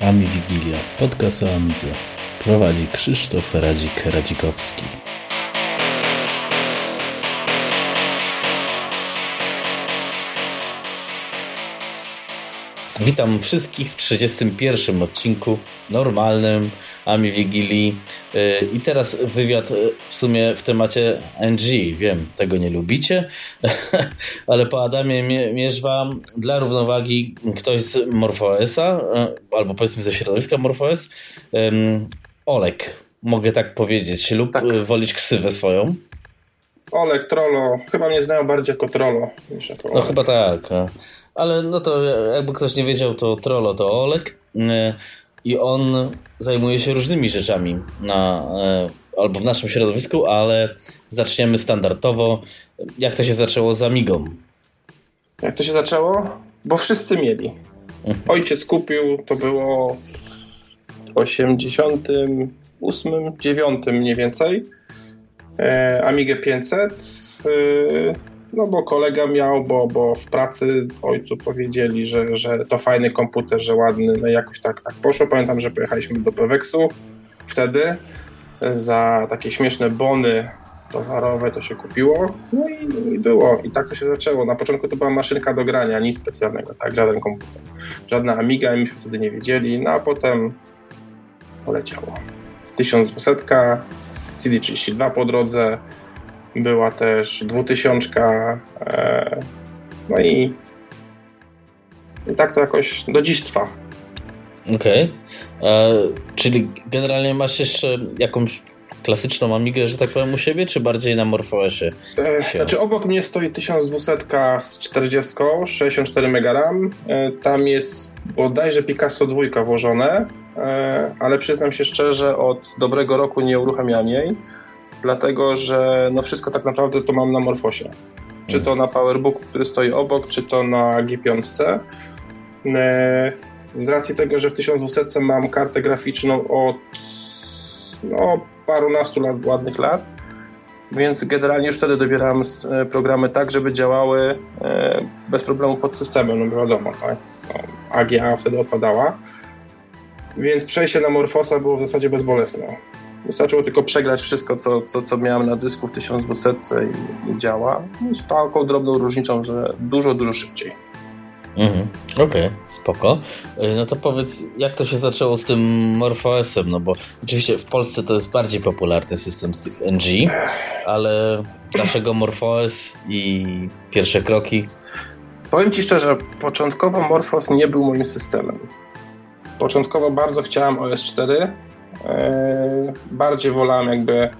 Ami Wigilia, podcast o Amidze. Prowadzi Krzysztof Radzik-Radzikowski. Witam wszystkich w 31 odcinku normalnym Ami Wigilii. Y, I teraz wywiad y, w sumie w temacie NG. Wiem, tego nie lubicie, ale po Adamie Mierzwa dla równowagi ktoś z MorphOSa, y, albo powiedzmy ze środowiska MorphOS, Olek, mogę tak powiedzieć, lub tak. wolić ksywę swoją. Olek, Trollo, chyba mnie znają bardziej jako Trollo niż jako No chyba tak, ale no to jakby ktoś nie wiedział, to Trollo to Olek i on zajmuje się różnymi rzeczami na, e, albo w naszym środowisku, ale zaczniemy standardowo. Jak to się zaczęło z Amigą? Jak to się zaczęło? Bo wszyscy mieli. Mhm. Ojciec kupił, to było w 88, 9 mniej więcej. E, Amigę 500. No bo kolega miał, bo, bo w pracy ojcu powiedzieli, że, że to fajny komputer, że ładny, no jakoś tak, tak poszło. Pamiętam, że pojechaliśmy do Peweksu wtedy za takie śmieszne bony towarowe to się kupiło, no i, i, było. I tak to się zaczęło. Na początku to była maszynka do grania, nic specjalnego, tak, żaden komputer. Żadna Amiga, myśmy wtedy nie wiedzieli, no a potem poleciało. 1200, CD32 po drodze, była też dwutysiączka, e, no i, i tak to jakoś do dziś trwa. Okej, okay. E, czyli generalnie masz jeszcze jakąś klasyczną Amigę, że tak powiem, u siebie, czy bardziej na MorphOSie? E, znaczy obok mnie stoi 1200 z 40, 64 MB RAM. E, tam jest bodajże Picasso 2 włożone, e, ale przyznam się szczerze, od dobrego roku nie uruchamiam jej dlatego że no wszystko tak naprawdę to mam na Morfosie. Czy to na Powerbooku, który stoi obok, czy to na G5. E, z racji tego, że w 1200 mam kartę graficzną od no, parunastu lat, ładnych lat, więc generalnie już wtedy dobierałem e, programy tak, żeby działały e, bez problemu pod systemem, no wiadomo, tak? No, AGA wtedy odpadała. Więc przejście na Morfosa było w zasadzie bezbolesne. Wystarczyło tylko przegrać wszystko, co, co, co miałem na dysku w 1200 i, i działa. Z taką drobną różnicą, że dużo, dużo szybciej. Mhm. Okej, okay, spoko. Y, no to powiedz, jak to się zaczęło z tym MorphOS-em? No bo oczywiście w Polsce to jest bardziej popularny system z tych NG, ale dlaczego MorphOS i pierwsze kroki? Powiem Ci szczerze, początkowo Morphos nie był moim systemem. Początkowo bardzo chciałem OS4, E, bardziej wolałem jakby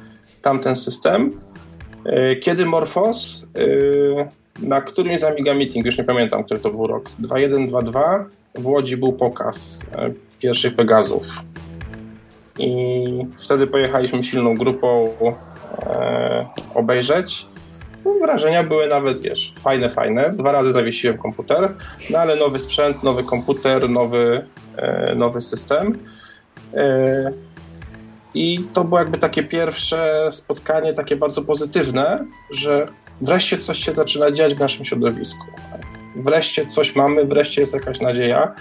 tamten system. E, kiedy Morphos e, na którymś z Amiga Meeting, już nie pamiętam, który to był rok, 2122, w Łodzi był pokaz pierwszych Pegazów. I wtedy pojechaliśmy silną grupą obejrzeć. No, wrażenia były nawet, wiesz, fajne, fajne. Dwa razy zawiesiłem komputer, no ale nowy sprzęt, nowy komputer, nowy, nowy system. I to było jakby takie pierwsze spotkanie, takie bardzo pozytywne, że wreszcie coś się zaczyna dziać w naszym środowisku. Wreszcie coś mamy, wreszcie jest jakaś nadzieja.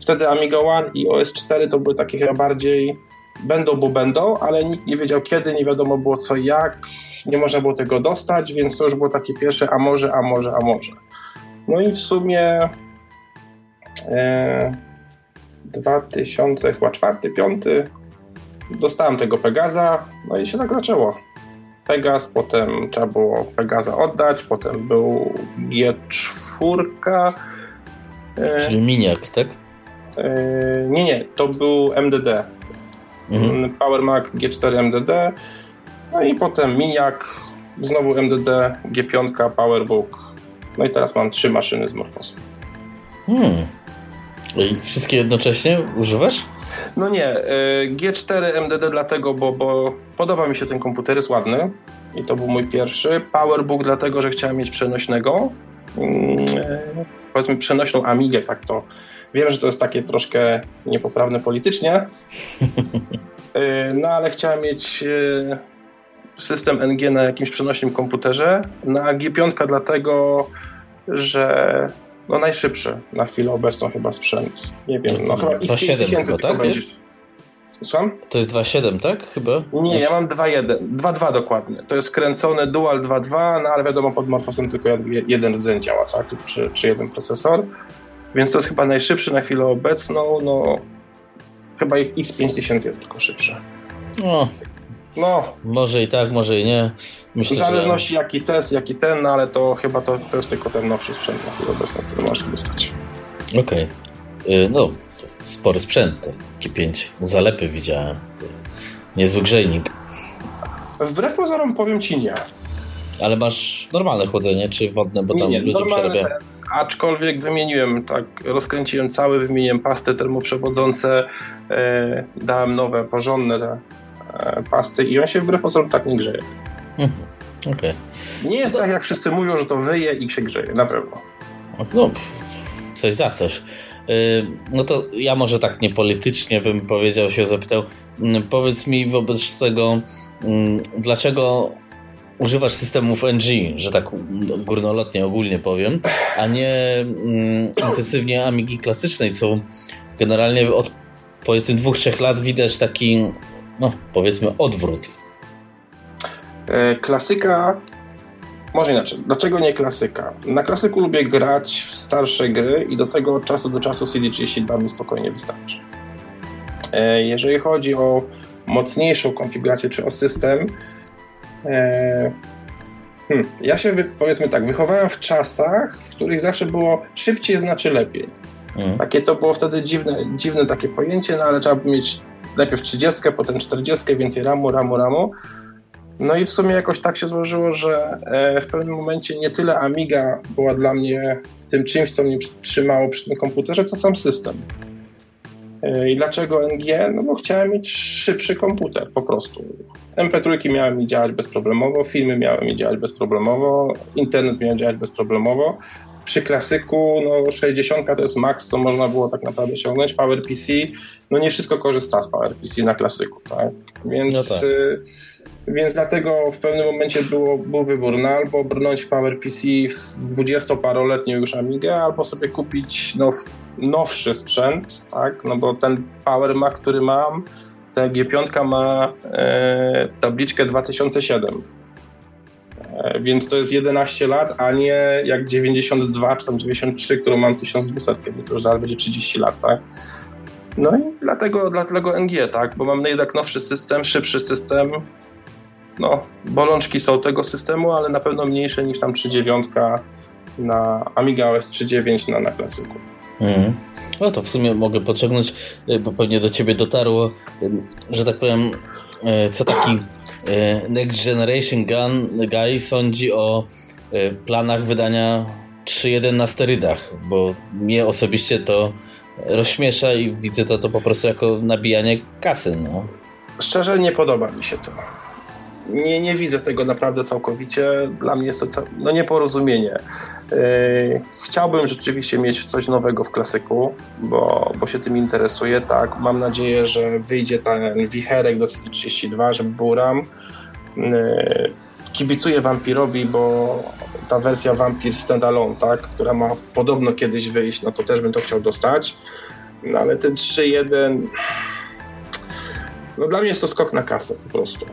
Wtedy Amiga One i OS 4 to były takie chyba bardziej będą, bo będą, ale nikt nie wiedział kiedy, nie wiadomo było co jak, nie można było tego dostać, więc to już było takie pierwsze, a może, a może, a może. No i w sumie e, 2000, chyba czwarty, piąty, dostałem tego Pegaza, no i się tak zaczęło. Pegas, potem trzeba było Pegaza oddać, potem był G4. E, Czyli miniak, tak? E, nie, nie, to był MDD. Mhm. Mm, Power Mac G4 MDD, no i potem miniak, znowu MDD, G5, Powerbook. No i teraz mam trzy maszyny z Morphosem. Hmm. I wszystkie jednocześnie używasz? No nie, y, G4 MDD dlatego, bo, bo podoba mi się ten komputer, jest ładny i to był mój pierwszy. Powerbook dlatego, że chciałem mieć przenośnego, mm, powiedzmy przenośną Amigę, tak to wiem, że to jest takie troszkę niepoprawne politycznie, y, no ale chciałem mieć y, system NG na jakimś przenośnym komputerze. Na G5 dlatego, że no najszybszy na chwilę obecną chyba sprzęt. Nie wiem, no chyba X5000 tak będzie. Jest? Słucham? To jest 2.7, tak? Chyba? Nie, ja mam 2.1. 2.2 dokładnie. To jest skręcony Dual 2.2, no ale wiadomo, pod Morphosem tylko jeden rdzeń działa, tak? Czy, czy jeden procesor. Więc to jest chyba najszybszy na chwilę obecną. No, chyba X5000 jest tylko szybszy. No, no. Może i tak, może i nie. Myślę, w zależności że... jaki test, jaki ten, no ale to chyba to, to jest tylko ten nowszy sprzęt na chwilę obecną, który można dostać. Okej. Okay. No, spory sprzęt. Taki 5 zalepy widziałem. Niezły grzejnik. Wbrew pozorom powiem ci nie. Ale masz normalne chłodzenie, czy wodne, bo tam nie, ludzie przerabiają? Aczkolwiek wymieniłem, tak, rozkręciłem cały, wymieniłem pasty termoprzewodzące, e, dałem nowe, porządne pasty i on się wbrew pozorom tak nie grzeje. Mhm. Okay. Nie jest no tak, jak wszyscy mówią, że to wyje i się grzeje, na pewno. No, coś za coś. Y, no to ja może tak niepolitycznie bym powiedział, się zapytał, mm, powiedz mi wobec tego, mm, dlaczego używasz systemów NG, że tak górnolotnie ogólnie powiem, a nie mm, intensywnie Amigi klasycznej, co generalnie od powiedzmy dwóch, trzech lat widać taki, no powiedzmy odwrót. E, klasyka może inaczej. Dlaczego nie klasyka? Na klasyku lubię grać w starsze gry i do tego od czasu do czasu CD32 mi spokojnie wystarczy. E, jeżeli chodzi o mocniejszą konfigurację czy o system, e, hmm, ja się powiedzmy tak, wychowałem w czasach, w których zawsze było szybciej znaczy lepiej. Mhm. Takie to było wtedy dziwne, dziwne takie pojęcie, no ale trzeba by mieć najpierw 30, potem 40, więcej ramu, ramu, ramu. No i w sumie jakoś tak się złożyło, że e, w pewnym momencie nie tyle Amiga była dla mnie tym czymś, co mnie trzymało przy tym komputerze, co sam system. E, I dlaczego NG? No bo chciałem mieć szybszy komputer, po prostu. MP3 miały mi działać bezproblemowo, filmy miały mi działać bezproblemowo, internet miał działać bezproblemowo. Przy klasyku, no 60 to jest max, co można było tak naprawdę osiągnąć. PowerPC, no nie wszystko korzysta z PowerPC na klasyku, tak? Więc... No tak. Y więc dlatego w pewnym momencie było, był wybór, no albo brnąć w PowerPC w 20-paroletnią już Amigę, albo sobie kupić now, nowszy sprzęt, tak? No bo ten Power Mac, który mam, ta G5 ma e, tabliczkę 2007. E, więc to jest 11 lat, a nie jak 92 czy tam 93, którą mam 1200, bo to już zaraz będzie 30 lat, tak? No i dlatego, dlatego NG, tak? Bo mam jednak nowszy system, szybszy system, no, bolączki są tego systemu, ale na pewno mniejsze niż tam 3.9 na Amiga OS 3.9 na, na klasyku. Mhm. No to w sumie mogę pociągnąć, y, bo pewnie do ciebie dotarło, y, że tak powiem, y, co taki Next Generation Gun Guy sądzi o planach wydania 3.1 na sterydach, bo mnie osobiście to rozśmiesza i widzę to, to po prostu jako nabijanie kasy. No. Szczerze nie podoba mi się to nie, nie widzę tego naprawdę całkowicie. Dla mnie jest to no, nieporozumienie. Yy, chciałbym rzeczywiście mieć coś nowego w klasyku, bo, bo się tym interesuję. Tak, mam nadzieję, że wyjdzie ten wicherek do CD32, żeby był RAM. Yy, kibicuję Vampirowi, bo ta wersja Vampir Standalone, tak, która ma podobno kiedyś wyjść, no to też bym to chciał dostać. No ale ten 3.1 no dla mnie jest to skok na kasę po prostu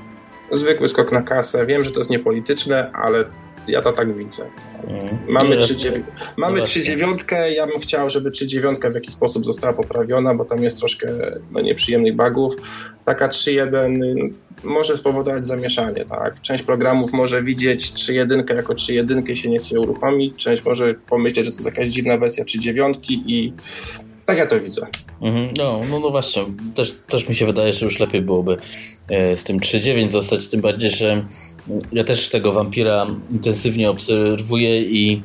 zwykły skok na kasę. Wiem, że to jest niepolityczne, ale ja to tak widzę. Mm. Mamy, trzy, dziewię... Mamy trzy dziewiątkę, ja bym chciał, żeby trzy dziewiątka w jakiś sposób została poprawiona, bo tam jest troszkę no, nieprzyjemnych bugów. Taka 3.1 może spowodować zamieszanie. Tak? Część programów może widzieć 3.1 jako 3.1 się nie chce uruchomić, część może pomyśleć, że to jest jakaś dziwna wersja 3.9 i tak ja to widzę. Mhm, no, no, no właśnie, też, też mi się wydaje, że już lepiej byłoby e, z tym 3.9 zostać, tym bardziej, że ja też tego wampira intensywnie obserwuję i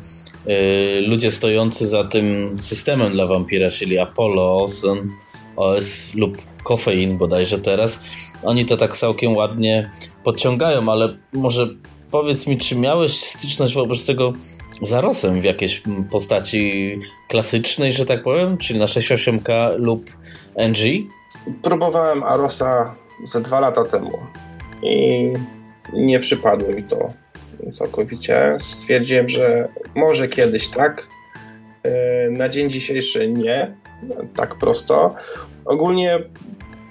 y, ludzie stojący za tym systemem dla wampira, czyli Apollo, Ocean, OS lub Kofein bodajże teraz, oni to tak całkiem ładnie podciągają, ale może powiedz mi, czy miałeś styczność wobec tego zarosem w jakiejś postaci klasycznej, że tak powiem, czyli na 68K lub NG? Próbowałem Arosa ze dwa lata temu i nie przypadło mi to całkowicie. Stwierdziłem, że może kiedyś tak, e, na dzień dzisiejszy nie, tak prosto. Ogólnie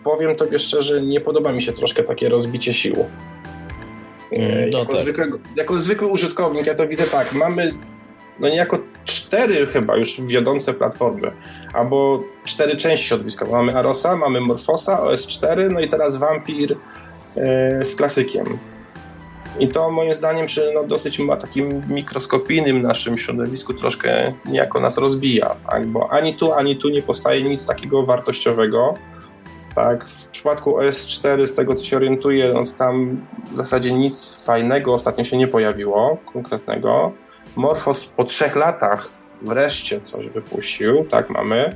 powiem Tobie szczerze, nie podoba mi się troszkę takie rozbicie sił. Mm, no jako, tak. zwykłego, jako zwykły użytkownik ja to widzę tak, mamy no niejako cztery chyba już wiodące platformy, albo cztery części środowiska. Mamy Arosa, mamy Morfosa, OS4, no i teraz Vampir yy, z klasykiem. I to moim zdaniem przy no, dosyć ma takim mikroskopijnym naszym środowisku troszkę niejako nas rozbija, tak? bo ani tu, ani tu nie powstaje nic takiego wartościowego. Tak, w przypadku OS4, z tego co się orientuję, no tam w zasadzie nic fajnego ostatnio się nie pojawiło, konkretnego. Morfos po trzech latach wreszcie coś wypuścił, tak mamy.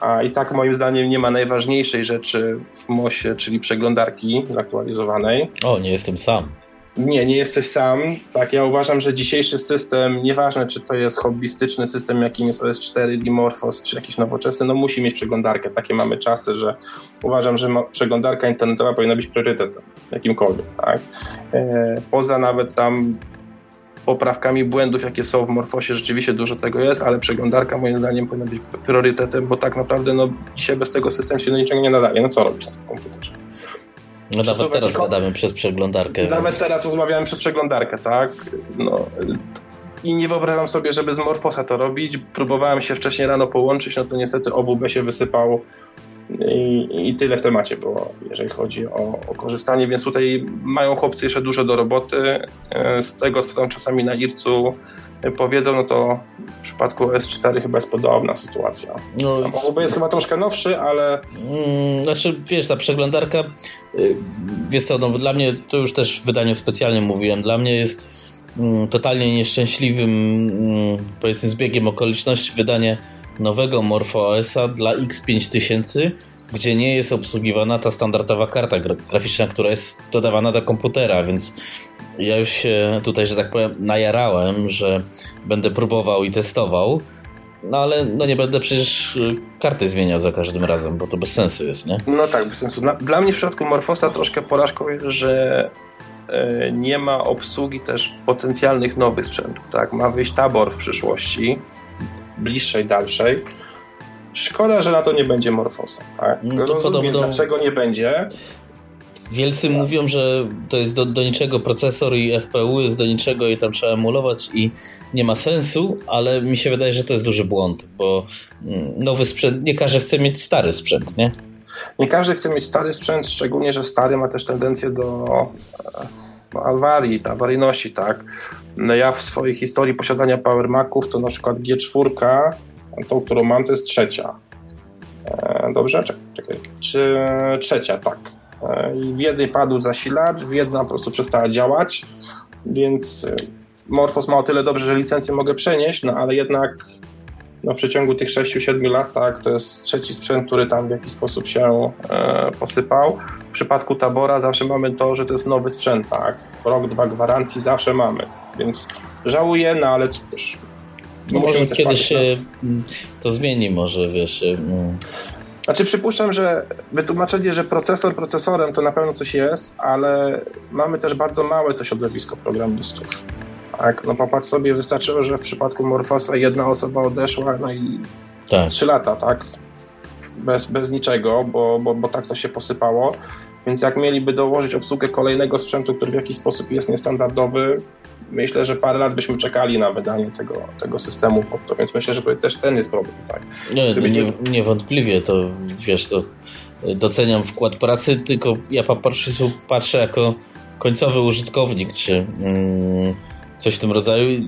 A i tak moim zdaniem nie ma najważniejszej rzeczy w MOSie, czyli przeglądarki zaktualizowanej. O, nie jestem sam. Nie, nie jesteś sam. Tak, ja uważam, że dzisiejszy system, nieważne czy to jest hobbystyczny system, jakim jest OS4, Limorphos, czy jakiś nowoczesny, no musi mieć przeglądarkę. Takie mamy czasy, że uważam, że przeglądarka internetowa powinna być priorytetem, jakimkolwiek. Tak? E, poza nawet tam poprawkami błędów, jakie są w Morfosie, rzeczywiście dużo tego jest, ale przeglądarka moim zdaniem powinna być priorytetem, bo tak naprawdę no, dzisiaj bez tego system się do niczego nie nadaje. No co robić na komputerze? No nawet teraz gadamy przez przeglądarkę. Nawet więc... teraz rozmawiałem przez przeglądarkę, tak? No, I nie wyobrażam sobie, żeby z Morfosa to robić. Próbowałem się wcześniej rano połączyć, no to niestety OWB się wysypał i, i tyle w temacie było, jeżeli chodzi o, o, korzystanie, więc tutaj mają chłopcy jeszcze dużo do roboty. E, z tego, co tam czasami na IRCU powiedzą, no to w przypadku S4 chyba jest podobna sytuacja. No, OWB jest chyba troszkę nowszy, ale... Mm, znaczy, wiesz, ta przeglądarka, y, wiesz co, no, dla mnie, to już też w wydaniu specjalnie mówiłem, dla mnie jest mm, totalnie nieszczęśliwym, mm, powiedzmy, zbiegiem okoliczności wydanie nowego MorphOS-a dla X5000, gdzie nie jest obsługiwana ta standardowa karta graficzna, która jest dodawana do komputera, więc ja już się tutaj, że tak powiem, najarałem, że będę próbował i testował, no ale no nie będę przecież y, karty zmieniał za każdym razem, bo to bez sensu jest, nie? No tak, bez sensu. Dla mnie w przypadku Morfosa troszkę porażką jest, że e, nie ma obsługi też potencjalnych nowych sprzętów. Tak? Ma wyjść tabor w przyszłości, bliższej, dalszej. Szkoda, że na to nie będzie Morfosa. Tak? No Rozumiem, podobno... dlaczego nie będzie. Wielcy mówią, że to jest do, do niczego procesor i FPU jest do niczego i tam trzeba emulować i nie ma sensu, ale mi się wydaje, że to jest duży błąd, bo mm, nowy sprzęt, nie każdy chce mieć stary sprzęt, nie? Nie każdy chce mieć stary sprzęt, szczególnie, że stary ma też tendencję do, do awarii, awaryjności, tak? No ja w swojej historii posiadania Power Maców to na przykład G4, tą, którą mam, to jest trzecia. E, dobrze? Czekaj. Czy trzecia, tak. E, I w jednej padł zasilacz, w jednej po prostu przestała działać, więc e, Morphos ma o tyle dobrze, że licencję mogę przenieść, no ale jednak no, w przeciągu tych 6-7 lat tak, to jest trzeci sprzęt, który tam w jakiś sposób się e, posypał. W przypadku Tabora zawsze mamy to, że to jest nowy sprzęt, tak. Rok, dwa gwarancji zawsze mamy, więc żałuję, no ale cóż. No może kiedyś się to zmieni, może wiesz. Znaczy przypuszczam, że wytłumaczenie, że procesor procesorem to na pewno coś jest, ale mamy też bardzo małe to środowisko programistów. Tak, no popatrz sobie, wystarczyło, że w przypadku Morfosa jedna osoba odeszła, no i tak. trzy lata, tak? Bez, bez niczego, bo, bo, bo tak to się posypało. Więc jak mieliby dołożyć obsługę kolejnego sprzętu, który w jakiś sposób jest niestandardowy, myślę, że parę lat byśmy czekali na wydanie tego, tego systemu więc myślę, że też ten jest problem. Tak? Nie, nie, niewątpliwie to wiesz, to doceniam wkład pracy, tylko ja patrzę, patrzę jako końcowy użytkownik, czy mm, coś w tym rodzaju.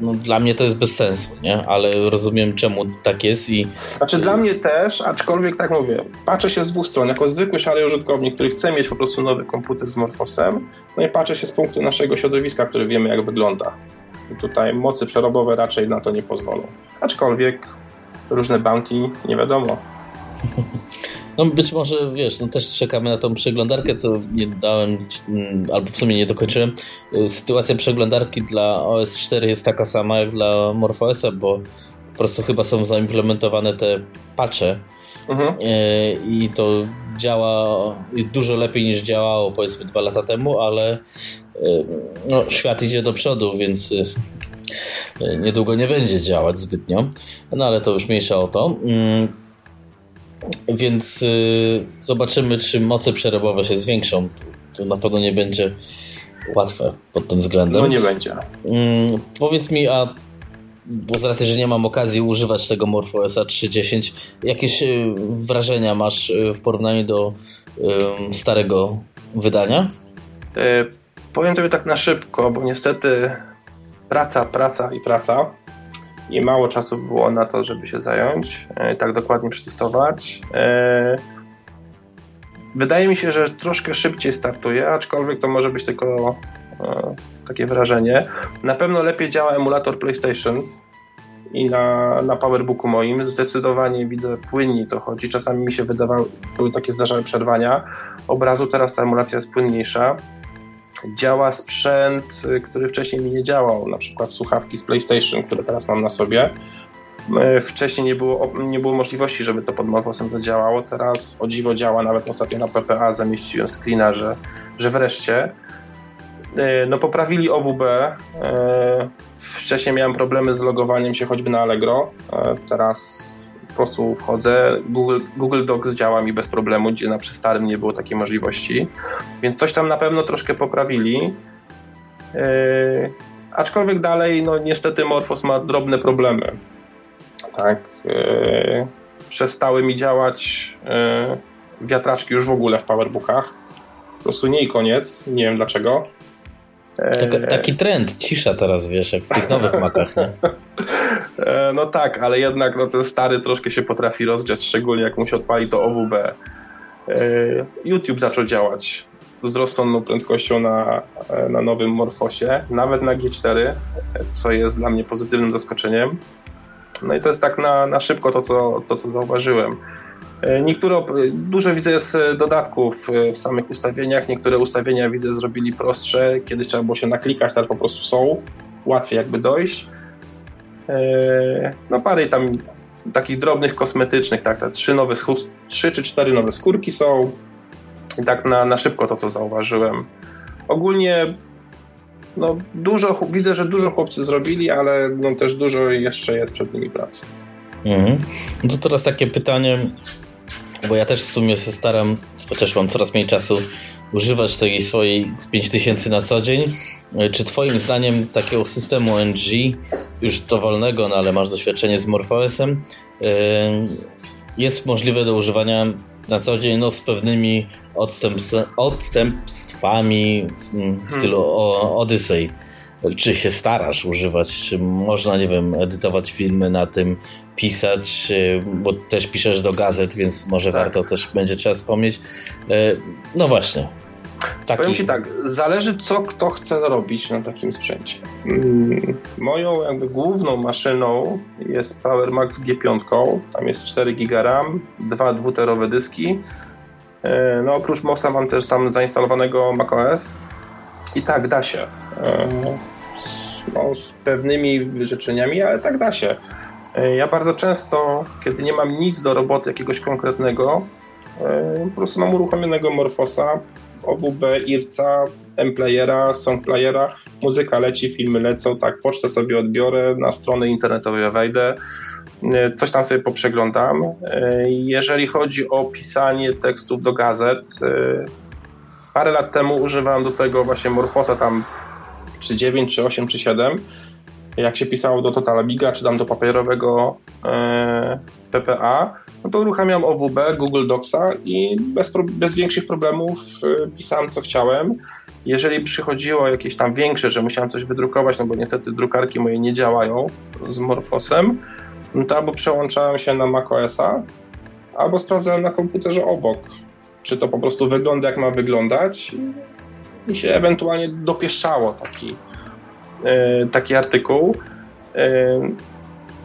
No, dla mnie to jest bez sensu, nie? ale rozumiem czemu tak jest i... Znaczy dla mnie też, aczkolwiek tak mówię, patrzę się z dwóch stron, jako zwykły szary użytkownik, który chce mieć po prostu nowy komputer z Morfosem, no i patrzę się z punktu naszego środowiska, który wiemy jak wygląda. I tutaj mocy przerobowe raczej na to nie pozwolą. Aczkolwiek różne bounty, nie wiadomo. No być może, wiesz, no też czekamy na tą przeglądarkę, co nie dałem, mm, albo w sumie nie dokończyłem. Y, sytuacja przeglądarki dla OS4 jest taka sama jak dla MorphOSa, bo po prostu chyba są zaimplementowane te patche mhm. i to działa dużo lepiej niż działało powiedzmy dwa lata temu, ale no, świat idzie do przodu, więc niedługo nie będzie działać zbytnio. No ale to już mniejsza o to. Więc zobaczymy, czy moce przerobowe się zwiększą. To na pewno nie będzie łatwe pod tym względem. No nie będzie. Mm, powiedz mi, a bo z racji, że nie mam okazji używać tego MorphOSa 3.10, jakieś y, wrażenia masz y, w porównaniu do y, starego wydania? Powiem tobie tak na szybko, bo niestety praca, praca i praca i mało czasu było na to, żeby się zająć, e, tak dokładnie przetestować. E, wydaje mi się, że troszkę szybciej startuje, aczkolwiek to może być tylko takie wrażenie. Na pewno lepiej działa emulator PlayStation i na, na Powerbooku moim. Zdecydowanie widzę płynniej to chodzi. Czasami mi się wydawały, były takie zdarzałe przerwania obrazu, teraz ta emulacja jest płynniejsza. Działa sprzęt, który wcześniej mi nie działał, na przykład słuchawki z PlayStation, które teraz mam na sobie. E, wcześniej nie było, nie było możliwości, żeby to pod Morphosem zadziałało. Teraz o dziwo działa, nawet ostatnio na PPA zamieściłem screena, że, że wreszcie. E, no poprawili OWB. Wcześniej miałem problemy z logowaniem się choćby na Allegro. Teraz po prostu wchodzę. Google, Google Docs działa mi bez problemu, gdzie na przy starym nie było takiej możliwości. Więc coś tam na pewno troszkę poprawili. aczkolwiek dalej, no niestety Morphos ma drobne problemy. Tak. przestały mi działać wiatraczki już w ogóle w powerbookach. Po prostu nie i koniec. Nie wiem dlaczego. Taki, taki trend, cisza teraz, wiesz, jak w tych nowych makach, nie? E, no tak, ale jednak no, ten stary troszkę się potrafi rozgrzać, szczególnie jak mu się odpali to OWB. E, YouTube zaczął działać z rozsądną prędkością na, na nowym Morfosie, nawet na G4, co jest dla mnie pozytywnym zaskoczeniem. No i to jest tak na, na szybko to co, to, co zauważyłem. E, niektóre, dużo widzę jest e, dodatków e, w samych ustawieniach. Niektóre ustawienia widzę zrobili prostsze. Kiedyś trzeba było się naklikać, teraz po prostu są. Łatwiej jakby dojść. No parę tam takich drobnych kosmetycznych, tak, tak trzy, nowe, trzy czy cztery nowe skórki są. I tak na, na szybko to, co zauważyłem. Ogólnie no, dużo, widzę, że dużo chłopcy zrobili, ale no, też dużo jeszcze jest przed nimi pracy. Mhm. No to teraz takie pytanie, bo ja też w sumie się staram, chociaż mam coraz mniej czasu, używać tej swojej z 5000 na co dzień. Czy Twoim zdaniem takiego systemu NG, już dowolnego, no ale masz doświadczenie z MorphOSem, jest możliwe do używania na co dzień no, z pewnymi odstępstwami w stylu Odyssey? Czy się starasz używać? Czy można, nie wiem, edytować filmy na tym, pisać, y, bo też piszesz do gazet, więc może tak. warto też będzie trzeba wspomnieć. Y, no właśnie. Taki... Powiem Ci tak, zależy co kto chce robić na takim sprzęcie. Mm, moją jakby główną maszyną jest Power Max G5, tam jest 4 GB RAM, dwa dwuterowe dyski. Y, no oprócz MOSa mam też tam zainstalowanego macOS i tak da się. No, z pewnymi wyrzeczeniami, ale tak da się. E, ja bardzo często, kiedy nie mam nic do roboty jakiegoś konkretnego, e, po prostu mam uruchomionego Morfosa, OWB, IRCA, M-playera, songplayera, muzyka leci, filmy lecą, tak, pocztę sobie odbiorę, na strony internetowe wejdę, e, coś tam sobie poprzeglądam. Jeżeli chodzi o pisanie tekstów do gazet, parę lat temu używałem do tego właśnie Morfosa tam czy 9, czy 8, czy 7 jak się pisało do Total Biga, czy tam do papierowego e, PPA, no to uruchamiam OWB, Google Docsa i bez, bez większych problemów e, pisałem co chciałem. Jeżeli przychodziło jakieś tam większe, że musiałem coś wydrukować, no bo niestety drukarki moje nie działają z Morfosem, no to albo przełączałem się na macOSa, albo sprawdzałem na komputerze obok, czy to po prostu wygląda jak ma wyglądać i się ewentualnie dopieszczało taki, taki artykuł. E,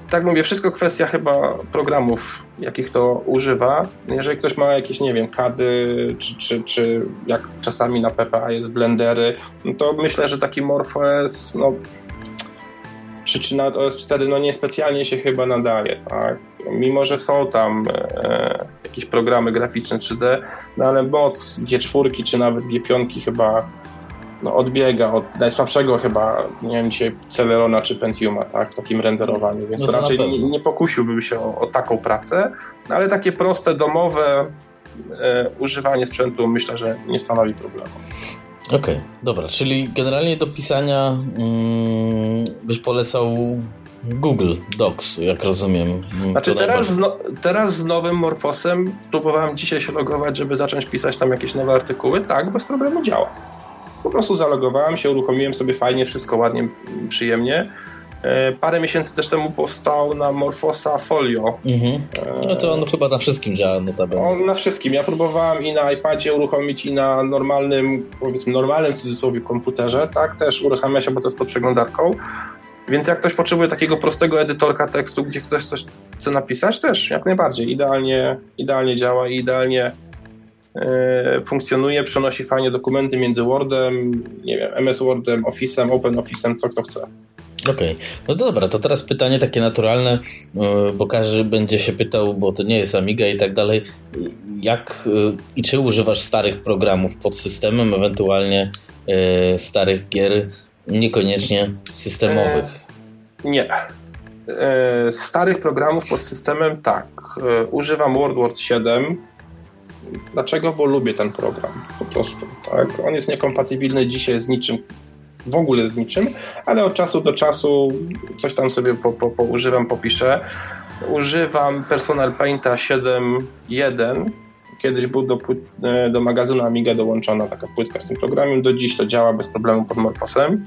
tak mówię, wszystko kwestia chyba programów, jakich to używa. Jeżeli ktoś ma jakieś, nie wiem, kady, czy, czy, czy jak czasami na PPA jest blendery, no to myślę, że taki MorphOS, no, 3 czy nawet OS 4 no niespecjalnie się chyba nadaje, tak? Mimo, że są tam e, jakieś programy graficzne 3D, no ale moc G4 czy nawet G5 chyba no, odbiega od najsłabszego chyba, nie wiem, dzisiaj Celerona czy Pentiuma, tak, w takim renderowaniu, więc no to, to raczej nie, nie, pokusiłbym się o, o, taką pracę, no, ale takie proste, domowe e, używanie sprzętu myślę, że nie stanowi problemu. Okej, okay, dobra, czyli generalnie do pisania mm, byś polecał Google Docs, jak rozumiem. Znaczy teraz, z no, teraz z nowym Morfosem próbowałem dzisiaj się logować, żeby zacząć pisać tam jakieś nowe artykuły. Tak, bez problemu działa. Po prostu zalogowałem się, uruchomiłem sobie fajnie, wszystko ładnie, przyjemnie. E, parę miesięcy też temu powstał na Morfosa Folio. Mhm. No to on chyba na wszystkim działa notabene. On na wszystkim. Ja próbowałem i na iPadzie uruchomić i na normalnym, powiedzmy normalnym w cudzysłowie komputerze, tak, też uruchamia się, bo to jest pod przeglądarką. Więc jak ktoś potrzebuje takiego prostego edytorka tekstu, gdzie ktoś coś chce napisać, też jak najbardziej. Idealnie, idealnie działa i idealnie E, funkcjonuje, przenosi fajnie dokumenty między Wordem, nie wiem, MS Wordem, Office'em, Open Office'em, co kto chce. Okej, okay. no dobra, to teraz pytanie takie naturalne, e, bo każdy będzie się pytał, bo to nie jest Amiga i tak dalej, jak e, i czy używasz starych programów pod systemem, ewentualnie starych gier, niekoniecznie systemowych? E, nie. E, starych programów pod systemem tak. E, używam WordWord 7, Dlaczego? Bo lubię ten program. Po prostu. Tak? On jest niekompatybilny dzisiaj z niczym, w ogóle z niczym, ale od czasu do czasu coś tam sobie po, po, poużywam, popiszę. Używam Personal Painta 7.1. Kiedyś był do, e, do magazynu Amiga dołączona taka płytka z tym programem. Do dziś to działa bez problemu pod Morphosem.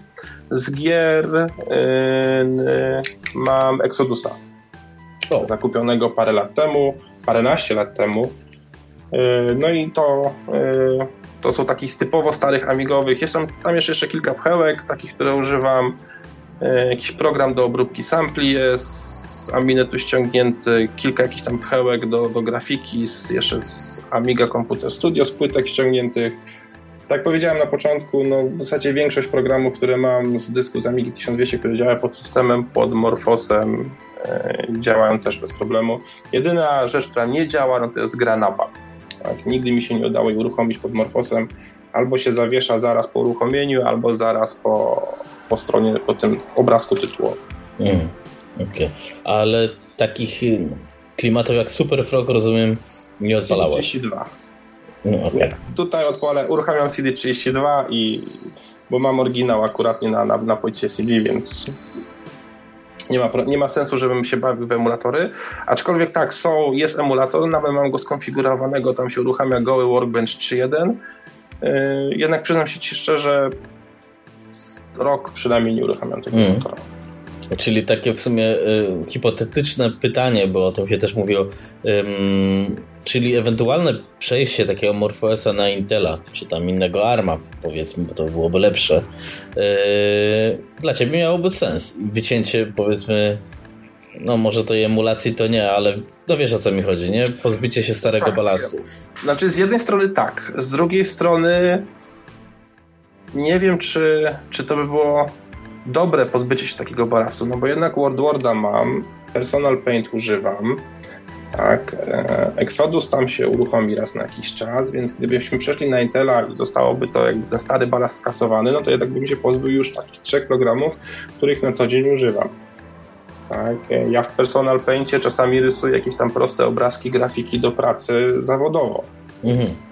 Z gier yy, mam Exodusa. O. Zakupionego parę lat temu, paręnaście lat temu no i to, e, to są takich typowo starych amigowych. Jest tam, tam jeszcze, jeszcze kilka pchełek, takich, które używam. E, jakiś program do obróbki sampli jest z Aminetu ściągnięty, kilka jakichś tam pchełek do, do grafiki, z, jeszcze z Amiga Computer Studio, z płytek ściągniętych. Tak powiedziałem na początku, no w zasadzie większość programów, które mam z dysku z Amigi 1200, które działa pod systemem, pod Morfosem, e, działają też bez problemu. Jedyna rzecz, która nie działa, no to jest gra NAPA. Tak? Nigdy mi się nie udało jej uruchomić pod Morfosem. Albo się zawiesza zaraz po uruchomieniu, albo zaraz po, po stronie, po tym obrazku tytułowym. Mm, okay. ale takich y, klimatów jak Super Frog rozumiem nie odpalałeś? 32. No, okay. Tutaj odpalę, uruchamiam CD32 i bo mam oryginał akurat na, na, na płycie CD, więc nie ma, nie ma sensu, żebym się bawił w emulatory. Aczkolwiek tak, są, jest emulator, nawet mam go skonfigurowanego, tam się uruchamia goły Workbench 3.1. Yy, jednak przyznam się Ci szczerze, rok przynajmniej nie uruchamiam tego mm. emulatora. Czyli takie w sumie y, hipotetyczne pytanie, bo o tym się też mówiło. Ym, czyli ewentualne przejście takiego MorphOSa na Intela, czy tam innego ARMA, powiedzmy, bo to byłoby lepsze, yy, dla ciebie miałoby sens. Wycięcie, powiedzmy, no może tej emulacji to nie, ale no wiesz o co mi chodzi, nie? Pozbycie się starego tak, balasu. Znaczy z jednej strony tak, z drugiej strony nie wiem, czy, czy to by było dobre pozbycie się takiego balastu, no bo jednak WordWorda mam, Personal Paint używam, tak, e, Exodus tam się uruchomi raz na jakiś czas, więc gdybyśmy przeszli na Intela i zostałoby to jakby ten stary balast skasowany, no to jednak bym się pozbył już takich trzech programów, których na co dzień używam. Tak, e, ja w Personal Paintie czasami rysuję jakieś tam proste obrazki, grafiki do pracy zawodowo. Mhm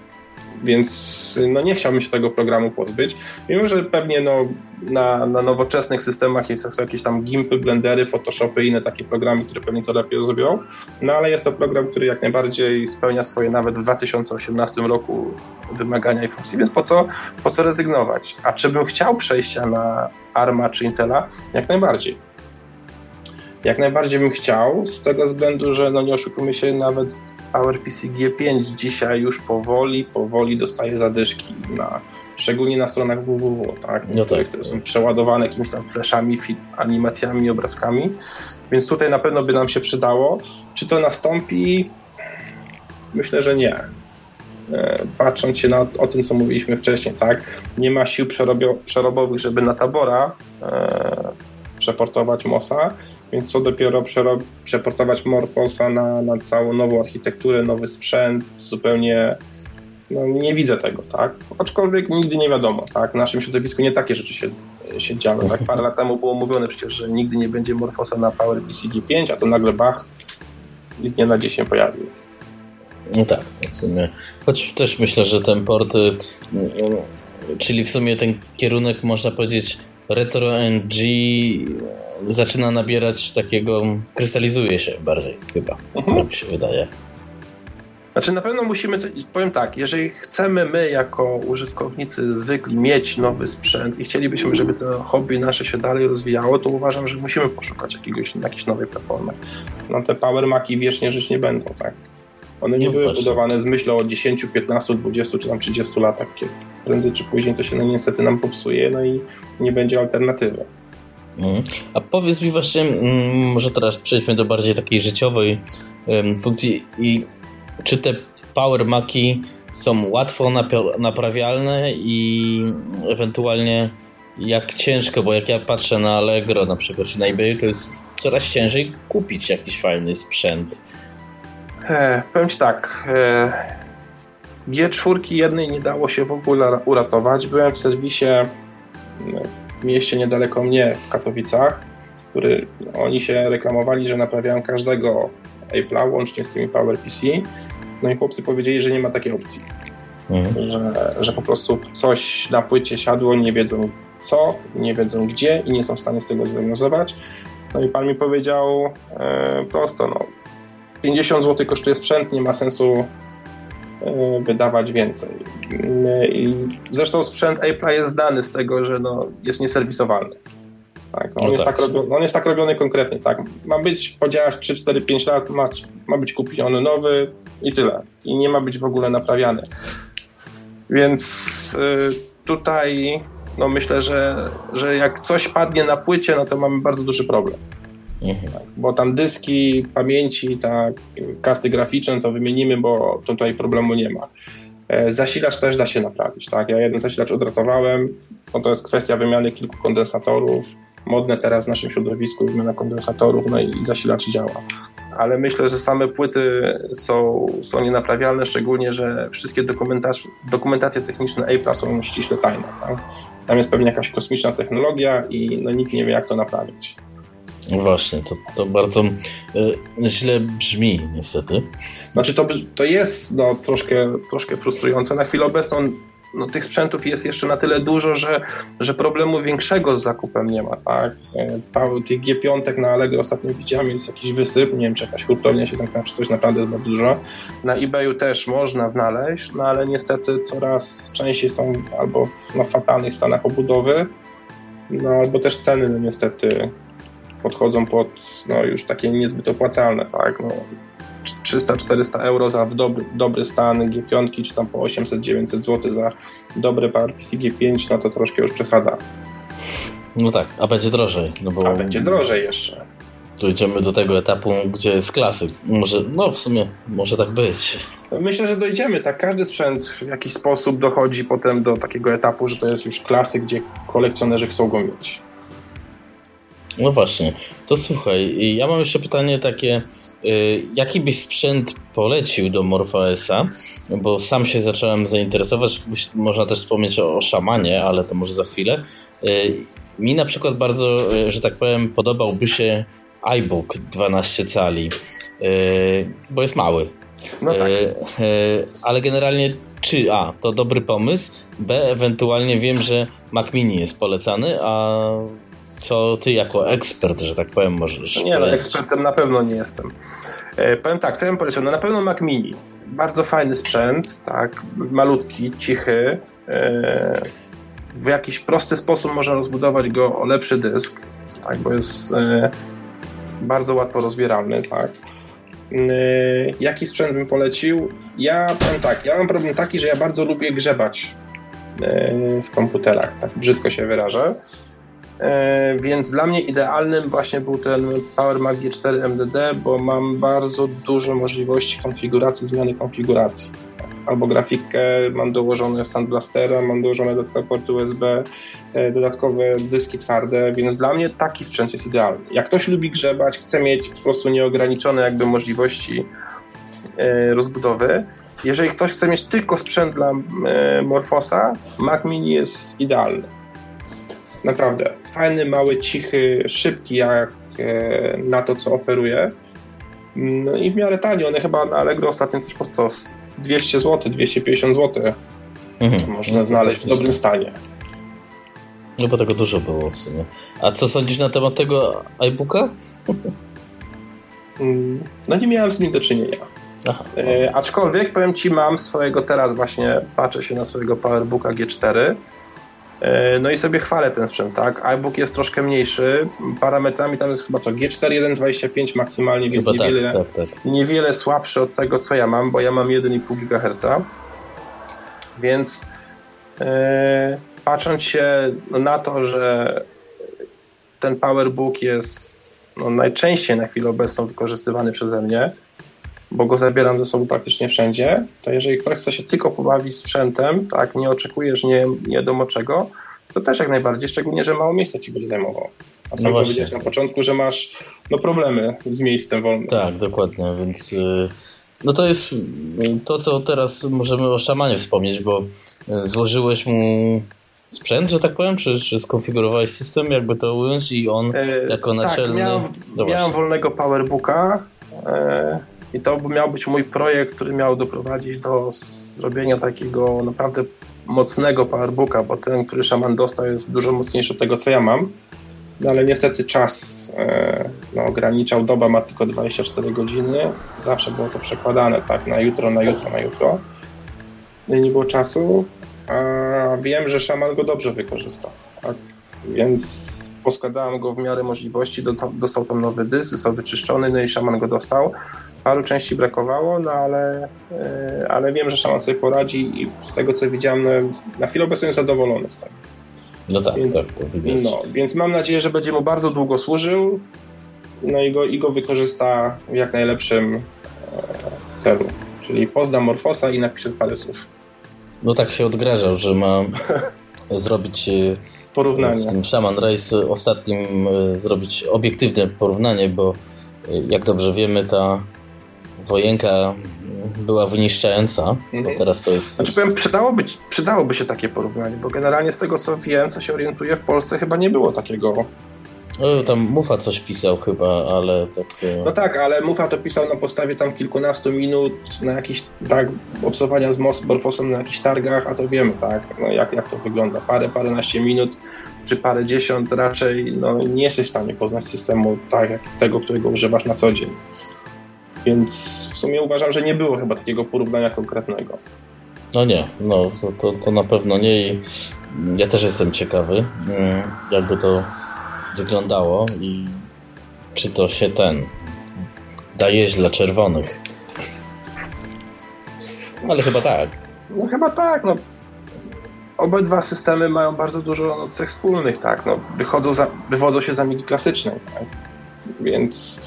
więc no nie chciałbym się tego programu pozbyć. Mimo, że pewnie no, na, na nowoczesnych systemach jest, są jakieś tam gimpy, blendery, photoshopy i inne takie programy, które pewnie to lepiej zrobią, no ale jest to program, który jak najbardziej spełnia swoje nawet w 2018 roku wymagania i funkcje, więc po co, po co rezygnować? A czy bym chciał przejścia na ARMA czy Intela? Jak najbardziej. Jak najbardziej bym chciał, z tego względu, że no nie oszukujmy się, nawet PowerPC G5 dzisiaj już powoli, powoli dostaje zadyszki, na, szczególnie na stronach www, tak? No tak. które są przeładowane jakimiś tam flashami, animacjami, obrazkami, więc tutaj na pewno by nam się przydało. Czy to nastąpi? Myślę, że nie. E, patrząc się na o tym, co mówiliśmy wcześniej, tak? Nie ma sił przerobowych, żeby na tabora e, przeportować MOSa, więc co dopiero przeportować Morfosa na, na całą nową architekturę, nowy sprzęt, zupełnie no, nie widzę tego, tak? Aczkolwiek nigdy nie wiadomo, tak? W naszym środowisku nie takie rzeczy się, się działy. Tak? Parę lat temu było mówione przecież, że nigdy nie będzie Morfosa na PowerPC G5, a to nagle bach i z dnia na dzień się pojawił. No tak, w sumie. Choć też myślę, że ten port, y, y, czyli w sumie ten kierunek, można powiedzieć, retro NG zaczyna nabierać takiego, krystalizuje się bardziej chyba, mhm. tak mi się wydaje. Znaczy na pewno musimy, powiem tak, jeżeli chcemy my jako użytkownicy zwykli mieć nowy sprzęt i chcielibyśmy, żeby to hobby nasze się dalej rozwijało, to uważam, że musimy poszukać jakiegoś, jakiejś nowej platformy. No te Power Maci wiecznie żyć nie będą, tak? One nie no były właśnie. budowane z myślą o 10, 15, 20 czy tam 30 latach, kiedy prędzej czy później to się no, niestety nam popsuje, no i nie będzie alternatywy. Mhm. A powiedz mi właśnie, mm, może teraz przejdźmy do bardziej takiej życiowej funkcji i czy te Power Maki są łatwo naprawialne i ewentualnie jak ciężko, bo jak ja patrzę na Allegro na przykład czy na eBay, to jest coraz ciężej kupić jakiś fajny sprzęt. E, powiem Ci tak, e, G4 jednej nie dało się w ogóle uratować. Byłem w serwisie w mieście niedaleko mnie w Katowicach, który oni się reklamowali, że naprawiają każdego Apple'a, łącznie z tymi PowerPC. No i chłopcy powiedzieli, że nie ma takiej opcji. Mhm. Że, że po prostu coś na płycie siadło, nie wiedzą co, nie wiedzą gdzie i nie są w stanie z tego zdiagnozować. No i pan mi powiedział e, prosto, no 50 zł kosztuje sprzęt, nie ma sensu e, wydawać więcej. I zresztą sprzęt Apple'a jest znany z tego, że no, jest nieserwisowalny. Tak, on, no jest tak. tak robiony, on jest tak robiony konkretnie, tak. Ma być, podziałać 3, 4, 5 lat, ma, ma być kupiony nowy i tyle. I nie ma być w ogóle naprawiany. Więc y, tutaj no myślę, że, że jak coś padnie na płycie, no to mamy bardzo duży problem. Mhm. Tak, bo tam dyski, pamięci, tak, karty graficzne to wymienimy, bo tutaj problemu nie ma. E, zasilacz też da się naprawić. Tak? Ja jeden zasilacz odratowałem, no to jest kwestia wymiany kilku kondensatorów, modne teraz w naszym środowisku wymiana kondensatorów, no i zasilacz działa. Ale myślę, że same płyty są, są nienaprawialne, szczególnie, że wszystkie dokumentacje techniczne Apple'a są ściśle tajne. Tak? Tam jest pewnie jakaś kosmiczna technologia i no, nikt nie wie, jak to naprawić. No właśnie, to, to bardzo y, źle brzmi niestety. Znaczy to, to jest no, troszkę, troszkę frustrujące. Na chwilę obecną no, tych sprzętów jest jeszcze na tyle dużo, że, że problemu większego z zakupem nie ma. Tak? E, tych G5 na Allegro ostatnio widziałem, jest jakiś wysyp, nie wiem czy jakaś hurtownia się zamknęła, czy coś naprawdę bardzo dużo. Na eBayu też można znaleźć, no ale niestety coraz częściej są albo w no, fatalnych stanach obudowy, no albo też ceny no, niestety podchodzą pod no, już takie niezbyt opłacalne. Tak? No, 300-400 euro za dobry, dobry stan G5, czy tam po 800-900 zł za dobry PowerPC G5, no to troszkę już przesada. No tak, a będzie drożej. No bo a będzie drożej jeszcze. Tu idziemy do tego etapu, gdzie jest klasyk. Może, no w sumie może tak być. Myślę, że dojdziemy. Tak, każdy sprzęt w jakiś sposób dochodzi potem do takiego etapu, że to jest już klasyk, gdzie kolekcjonerzy chcą go mieć. No właśnie. To słuchaj, ja mam jeszcze pytanie takie Y, jaki byś sprzęt polecił do MorphOS-a? Bo sam się zacząłem zainteresować. Można też wspomnieć o, o szamanie, ale to może za chwilę. Y, mi na przykład bardzo, y, że tak powiem, podobałby się iBook 12 cali, bo jest mały. No tak. Ale generalnie czy A, to dobry pomysł, B, ewentualnie wiem, że Mac Mini jest polecany, a co ty jako ekspert, że tak powiem, możesz Nie, no, ekspertem na pewno nie jestem. E, powiem tak, co ja bym polecił? No na pewno Mac Mini. Bardzo fajny sprzęt, tak, malutki, cichy. E, w jakiś prosty sposób można rozbudować go o lepszy dysk, tak, bo jest e, bardzo łatwo rozbieralny, tak. E, jaki sprzęt bym polecił? Ja powiem tak, ja mam problem taki, że ja bardzo lubię grzebać e, w komputerach, tak brzydko się wyrażę. E, więc dla mnie idealnym właśnie był ten Power Mac G4 MDD, bo mam bardzo dużo możliwości konfiguracji, zmiany konfiguracji. albo grafikę, mam dołożone Sandblastera, mam dołożone dodatkowe porty USB, e, dodatkowe dyski twarde, więc dla mnie taki sprzęt jest idealny. Jak ktoś lubi grzebać, chce mieć po prostu nieograniczone jakby możliwości e, rozbudowy, jeżeli ktoś chce mieć tylko sprzęt dla Morfosa, Mac Mini jest idealny. Naprawdę. Fajny, mały, cichy, szybki jak na to, co oferuje. No i w miarę tani. One chyba na Allegro ostatnio coś po 200 zł, 250 zł mhm. można znaleźć w dobrym stanie. No bo tego dużo było w sumie. A co sądzisz na temat tego iBooka? Mm, no nie miałem z nim do czynienia. Aha. E, aczkolwiek powiem Ci, mam swojego teraz właśnie, patrzę się na swojego PowerBooka G4 E, no i sobie chwalę ten sprzęt, tak? iBook jest troszkę mniejszy, parametrami tam jest chyba co, G4 1.25 maksymalnie, więc tak, niewiele, tak, tak. niewiele słabszy od tego, co ja mam, bo ja mam 1,5 GHz. Więc yy, patrząc się na to, że ten PowerBook jest no, najczęściej na chwilę obecną wykorzystywany przeze mnie, bo go zabieram ze sobą praktycznie wszędzie, to jeżeli ktoś chce się tylko pobawić sprzętem, tak, nie oczekujesz nie, nie wiadomo czego, to też jak najbardziej, szczególnie, że mało miejsca ci będzie zajmował. A sam no powiedziałeś na początku, że masz no, problemy z miejscem wolnym. Tak, dokładnie, więc y, no to jest to, co teraz możemy o szamanie wspomnieć, bo y, złożyłeś mu sprzęt, że tak powiem, czy, czy skonfigurowałeś system, jakby to ująć i on e, jako tak, naczelny... Tak, miałem, no miałem wolnego powerbooka, e, i to miał być mój projekt, który miał doprowadzić do zrobienia takiego naprawdę mocnego powerbooka, bo ten, który szaman dostał jest dużo mocniejszy od tego, co ja mam. No ale niestety czas e, no, ograniczał, doba ma tylko 24 godziny. Zawsze było to przekładane tak na jutro, na jutro, na jutro. No i nie było czasu, a wiem, że szaman go dobrze wykorzystał. Więc poskładałem go w miarę możliwości, dostał tam nowy dysk, został wyczyszczony, no i szaman go dostał. Paru części brakowało, no ale, e, ale wiem, że szaman sobie poradzi i z tego co widziałem, no, na chwilę obecną jest zadowolony z tego. No tak, więc, tak, to widać. No, więc mam nadzieję, że będzie mu bardzo długo służył no i go, i go wykorzysta w jak najlepszym e, celu. Czyli pozna Morfosa i napisze parę słów. No tak się odgrażał, że ma zrobić e, porównanie. W tym Shaman Race ostatnim zrobić obiektywne porównanie, bo jak dobrze wiemy, ta wojenka była wyniszczająca, mhm. teraz to jest... Znaczy powiem, przydałoby, przydałoby się takie porównanie, bo generalnie z tego co wiem, co się orientuję, w Polsce chyba nie było takiego no, tam Mufa coś pisał chyba, ale tak... No tak, ale Mufa to pisał na podstawie tam kilkunastu minut na jakiś, tak, obsowania z Morfosem na jakichś targach, a to wiemy, tak, no jak, jak to wygląda. Parę, paręnaście minut, czy parę dziesiąt raczej, no nie jesteś w stanie poznać systemu tak, jak tego, którego używasz na co dzień. Więc w sumie uważam, że nie było chyba takiego porównania konkretnego. No nie, no to, to, to na pewno nie i ja też jestem ciekawy, mm, jakby to wyglądało i czy to się ten daje dla czerwonych. Ale chyba tak. No chyba tak, no. Obydwa systemy mają bardzo dużo no, cech wspólnych, tak. No, wychodzą, za, wywodzą się z Amigi klasycznej, tak? Więc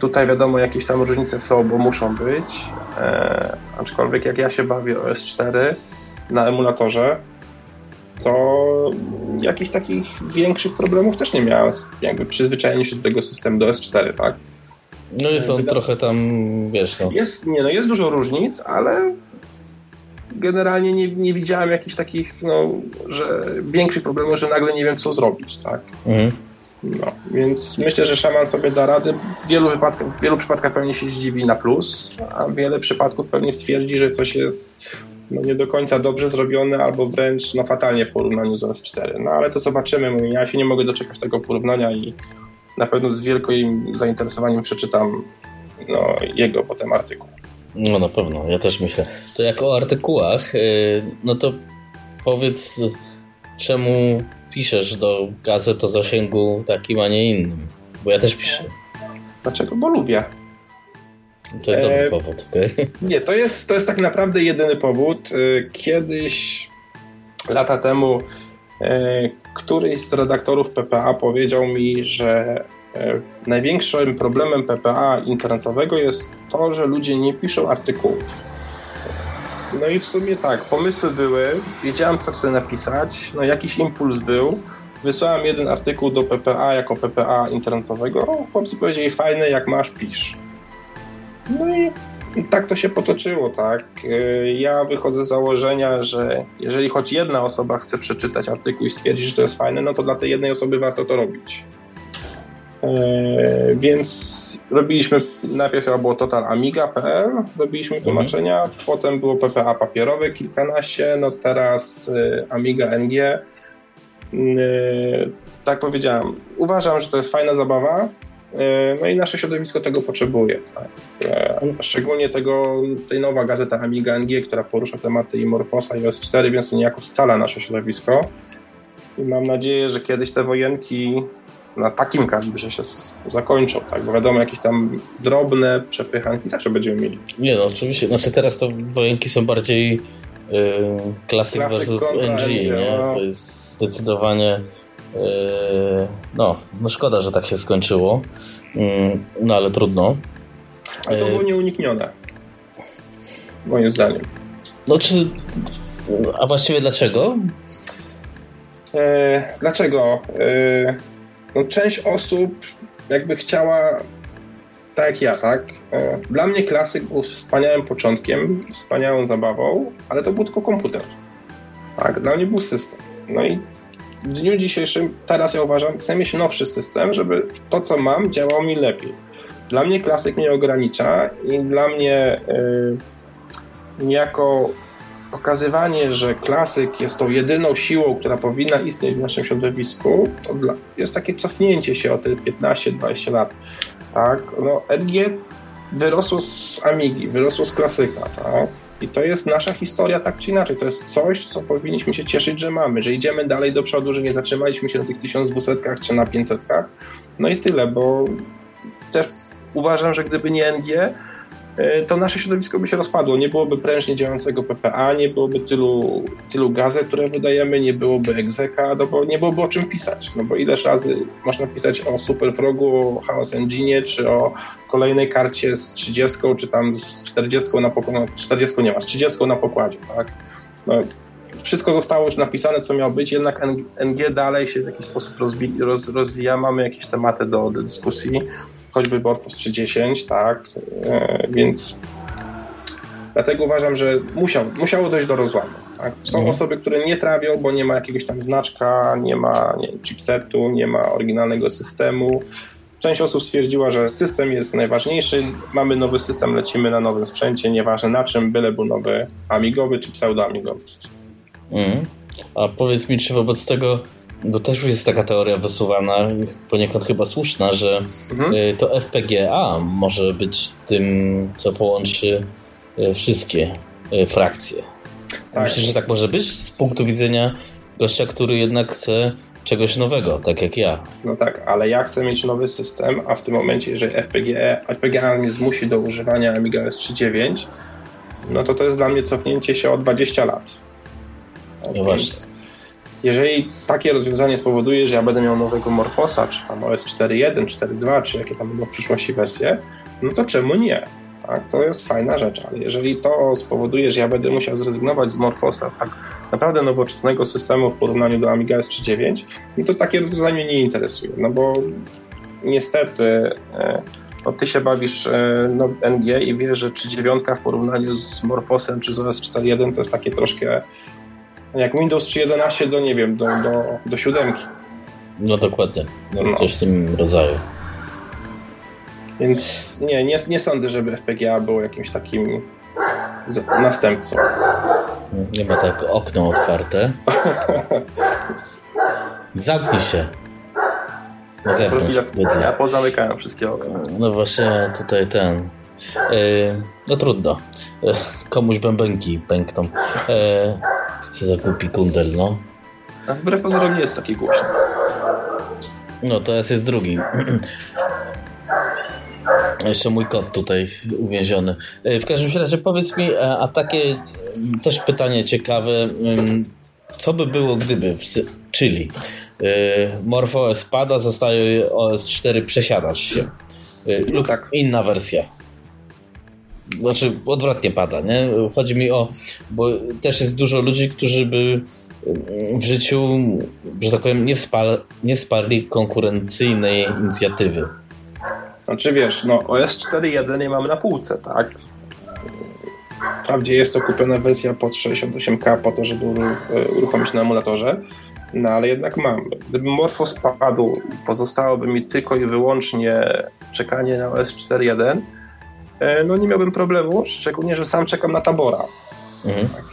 Tutaj wiadomo, jakieś tam różnice są, bo muszą być. E, aczkolwiek jak ja się bawię OS4 na emulatorze, to jakichś takich większych problemów też nie miałem. Jakby przyzwyczajenie się do tego systemu do S4, tak? No jest on trochę tam, wiesz no. Jest, nie, no jest dużo różnic, ale generalnie nie, nie widziałem jakichś takich, no, że większych problemów, że nagle nie wiem co zrobić, tak? Mhm. No, więc myślę, że szaman sobie da radę. W wielu, wypadkach, w wielu przypadkach pewnie się zdziwi na plus, a wiele przypadków pewnie stwierdzi, że coś jest no, nie do końca dobrze zrobione albo wręcz no, fatalnie w porównaniu z OS4. No ale to zobaczymy. Ja się nie mogę doczekać tego porównania i na pewno z wielkim zainteresowaniem przeczytam no, jego potem artykuł. No na pewno, ja też myślę. To jak o artykułach, y, no to powiedz czemu piszesz do gazet o zasięgu takim, a nie innym? Bo ja też piszę. Dlaczego? Bo lubię. To jest dobry e... powód, okay? Nie, to jest, to jest tak naprawdę jedyny powód. E, kiedyś, lata temu, e, któryś z redaktorów PPA powiedział mi, że e, największym problemem PPA internetowego jest to, że ludzie nie piszą artykułów. No i w sumie tak, pomysły były, wiedziałem co chcę napisać, no jakiś impuls był. Wysłałem jeden artykuł do PPA jako PPA internetowego. Chłopcy powiedzieli, fajne, jak masz, pisz. No i tak to się potoczyło, tak. Y, ja wychodzę z założenia, że jeżeli choć jedna osoba chce przeczytać artykuł i stwierdzić, że to jest fajne, no to dla tej jednej osoby warto to robić. Y, więc robiliśmy, najpierw chyba było Total Amiga.pl, robiliśmy mhm. tłumaczenia, mhm. potem było PPA papierowe kilkanaście, no teraz y, Amiga NG. Tak powiedziałem, uważam, że to jest fajna zabawa, E, no i nasze środowisko tego potrzebuje. Tak? E, szczególnie tego, tej nowa gazeta Amiga NG, która porusza tematy i Morfosa i OS4, więc to niejako scala nasze środowisko. I mam nadzieję, że kiedyś te wojenki na takim kalibrze się zakończą, tak? Bo wiadomo, jakieś tam drobne przepychanki zawsze będziemy mieli. Nie, no oczywiście. Znaczy teraz to wojenki są bardziej yy, klasyk versus NG, nie? No. To jest zdecydowanie Yy, no, no szkoda, że tak się skończyło. Yy, no ale trudno. Ale to było yy, nieuniknione. Moim zdaniem. No czy. A właściwie dlaczego? dlaczego? No, część osób jakby chciała tak jak ja, tak? Dla mnie klasyk był wspaniałym początkiem, wspaniałą zabawą, ale to był tylko komputer. Tak, dla mnie był system. No i w dniu dzisiejszym, teraz ja uważam, chcę mieć nowszy system, żeby to, co mam, działało mi lepiej. Dla mnie klasyk mnie ogranicza i dla mnie yy, niejako pokazywanie, że klasyk jest tą jedyną siłą, która powinna istnieć w naszym środowisku, to dla, jest takie cofnięcie się o te 15-20 lat. Tak? No, LG wyrosło z Amigi, wyrosło z klasyka. Tak? I to jest nasza historia tak czy inaczej. To jest coś, co powinniśmy się cieszyć, że mamy, że idziemy dalej do przodu, że nie zatrzymaliśmy się na tych 1200 czy na 500. No i tyle, bo też uważam, że gdyby nie NG, to nasze środowisko by się rozpadło. Nie byłoby prężnie działającego PPA, nie byłoby tylu, tylu gazet, które wydajemy, nie byłoby egzeka, no bo nie byłoby o czym pisać. No bo ileż razy można pisać o Superfrogu, o Chaos Engine, czy o kolejnej karcie z 30, czy tam z 40 na pokładzie. 40 nie ma, z 30 na pokładzie, tak? No, wszystko zostało już napisane, co miało być, jednak NG dalej się w jakiś sposób roz, rozwija, mamy jakieś tematy do, do dyskusji choćby Borfos 310, tak, e, więc dlatego uważam, że musiał, musiało dojść do rozłamu. Tak? Są mhm. osoby, które nie trawią, bo nie ma jakiegoś tam znaczka, nie ma nie, chipsetu, nie ma oryginalnego systemu. Część osób stwierdziła, że system jest najważniejszy, mamy nowy system, lecimy na nowym sprzęcie, nieważne na czym, byle był nowy amigowy czy pseudoamigowy. Mhm. A powiedz mi, czy wobec tego bo też już jest taka teoria wysuwana, poniekąd chyba słuszna, że mhm. Y, to FPGA może być tym, co połączy y, wszystkie y, frakcje. Tak. Myślę, że tak może być z punktu widzenia gościa, który jednak chce czegoś nowego, tak jak ja. No tak, ale ja chcę mieć nowy system, a w tym momencie, jeżeli FPGA, FPGA mnie zmusi do używania Amiga S39, no to to jest dla mnie cofnięcie się o 20 lat. No właśnie. Jeżeli takie rozwiązanie spowoduje, że ja będę miał nowego Morfosa, czy tam OS 4.1, 4.2, czy jakie tam będą w przyszłości wersje, no to czemu nie? Tak? To jest fajna rzecz, ale jeżeli to spowoduje, że ja będę musiał zrezygnować z Morfosa, tak naprawdę nowoczesnego systemu w porównaniu do Amiga S39, no to takie rozwiązanie nie interesuje, no bo niestety e, no ty się bawisz e, no, NG i wiesz, że 3.9 w porównaniu z Morfosem czy z OS 4.1 to jest takie troszkę jak Windows 3.11 do, nie wiem, do, do, do siódemki. No dokładnie, no, no. coś w tym rodzaju. Więc nie, nie, nie sądzę, żeby FPGA było jakimś takim następcą. Nie ma tak okno otwarte. Zamknij się. Na zewnątrz, ja, ja pozamykałem wszystkie okna. No właśnie tutaj ten... Yy, no trudno. Yy, komuś bębenki pękną. Yy, co za głupi kundel, no. A wbrew pozorom nie jest taki głośny. No, teraz jest drugi. Jeszcze mój kot tutaj uwięziony. W każdym razie powiedz mi, a takie też pytanie ciekawe, co by było gdyby, czyli MorphOS spada, zostaje OS 4 przesiadać się lub tak. inna wersja. Znaczy odwrotnie pada, nie? Chodzi mi o, bo też jest dużo ludzi, którzy by w życiu, że tak powiem, nie, wspal, nie konkurencyjnej inicjatywy. Znaczy wiesz, no OS 4.1 nie mamy na półce, tak? Wprawdzie jest to kupiona wersja pod 68K po to, żeby uruchomić na emulatorze, no ale jednak mam. Gdyby Morphos padł, pozostałoby mi tylko i wyłącznie czekanie na OS 4.1, e, no nie miałbym problemu, szczególnie, że sam czekam na Tabora. Mhm. Tak,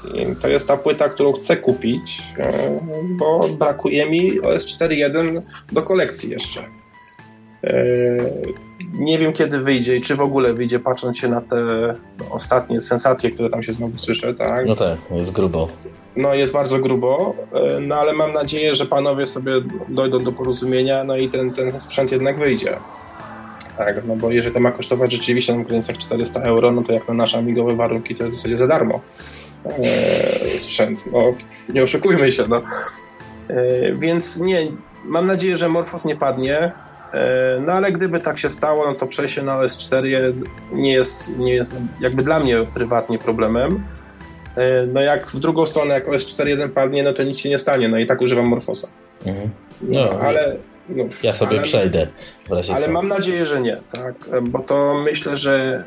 to jest ta płyta, którą chcę kupić, e, bo brakuje mi OS 4.1 do kolekcji jeszcze. E, nie wiem kiedy wyjdzie i czy w ogóle wyjdzie, patrząc się na te no, ostatnie sensacje, które tam się znowu słyszę. Tak? No tak, jest grubo. No jest bardzo grubo, e, no ale mam nadzieję, że panowie sobie dojdą do porozumienia, no i ten, ten sprzęt jednak wyjdzie. Tak, no bo jeżeli to ma kosztować rzeczywiście na granicach 400 euro, no to jak na nasze amigowe warunki, to jest w zasadzie za darmo e, sprzęt. No, nie oszukujmy się, no. E, więc nie, mam nadzieję, że Morphos nie padnie. E, no ale gdyby tak się stało, no to przejście na OS4 nie jest, nie jest jakby dla mnie prywatnie problemem. E, no jak w drugą stronę, jak OS 4.1 padnie, no to nic się nie stanie, no i tak używam Morfosa. Mhm. No, no, ale... No, ja sobie ale, przejdę. ale mam nadzieję, że nie, tak, bo to myślę, że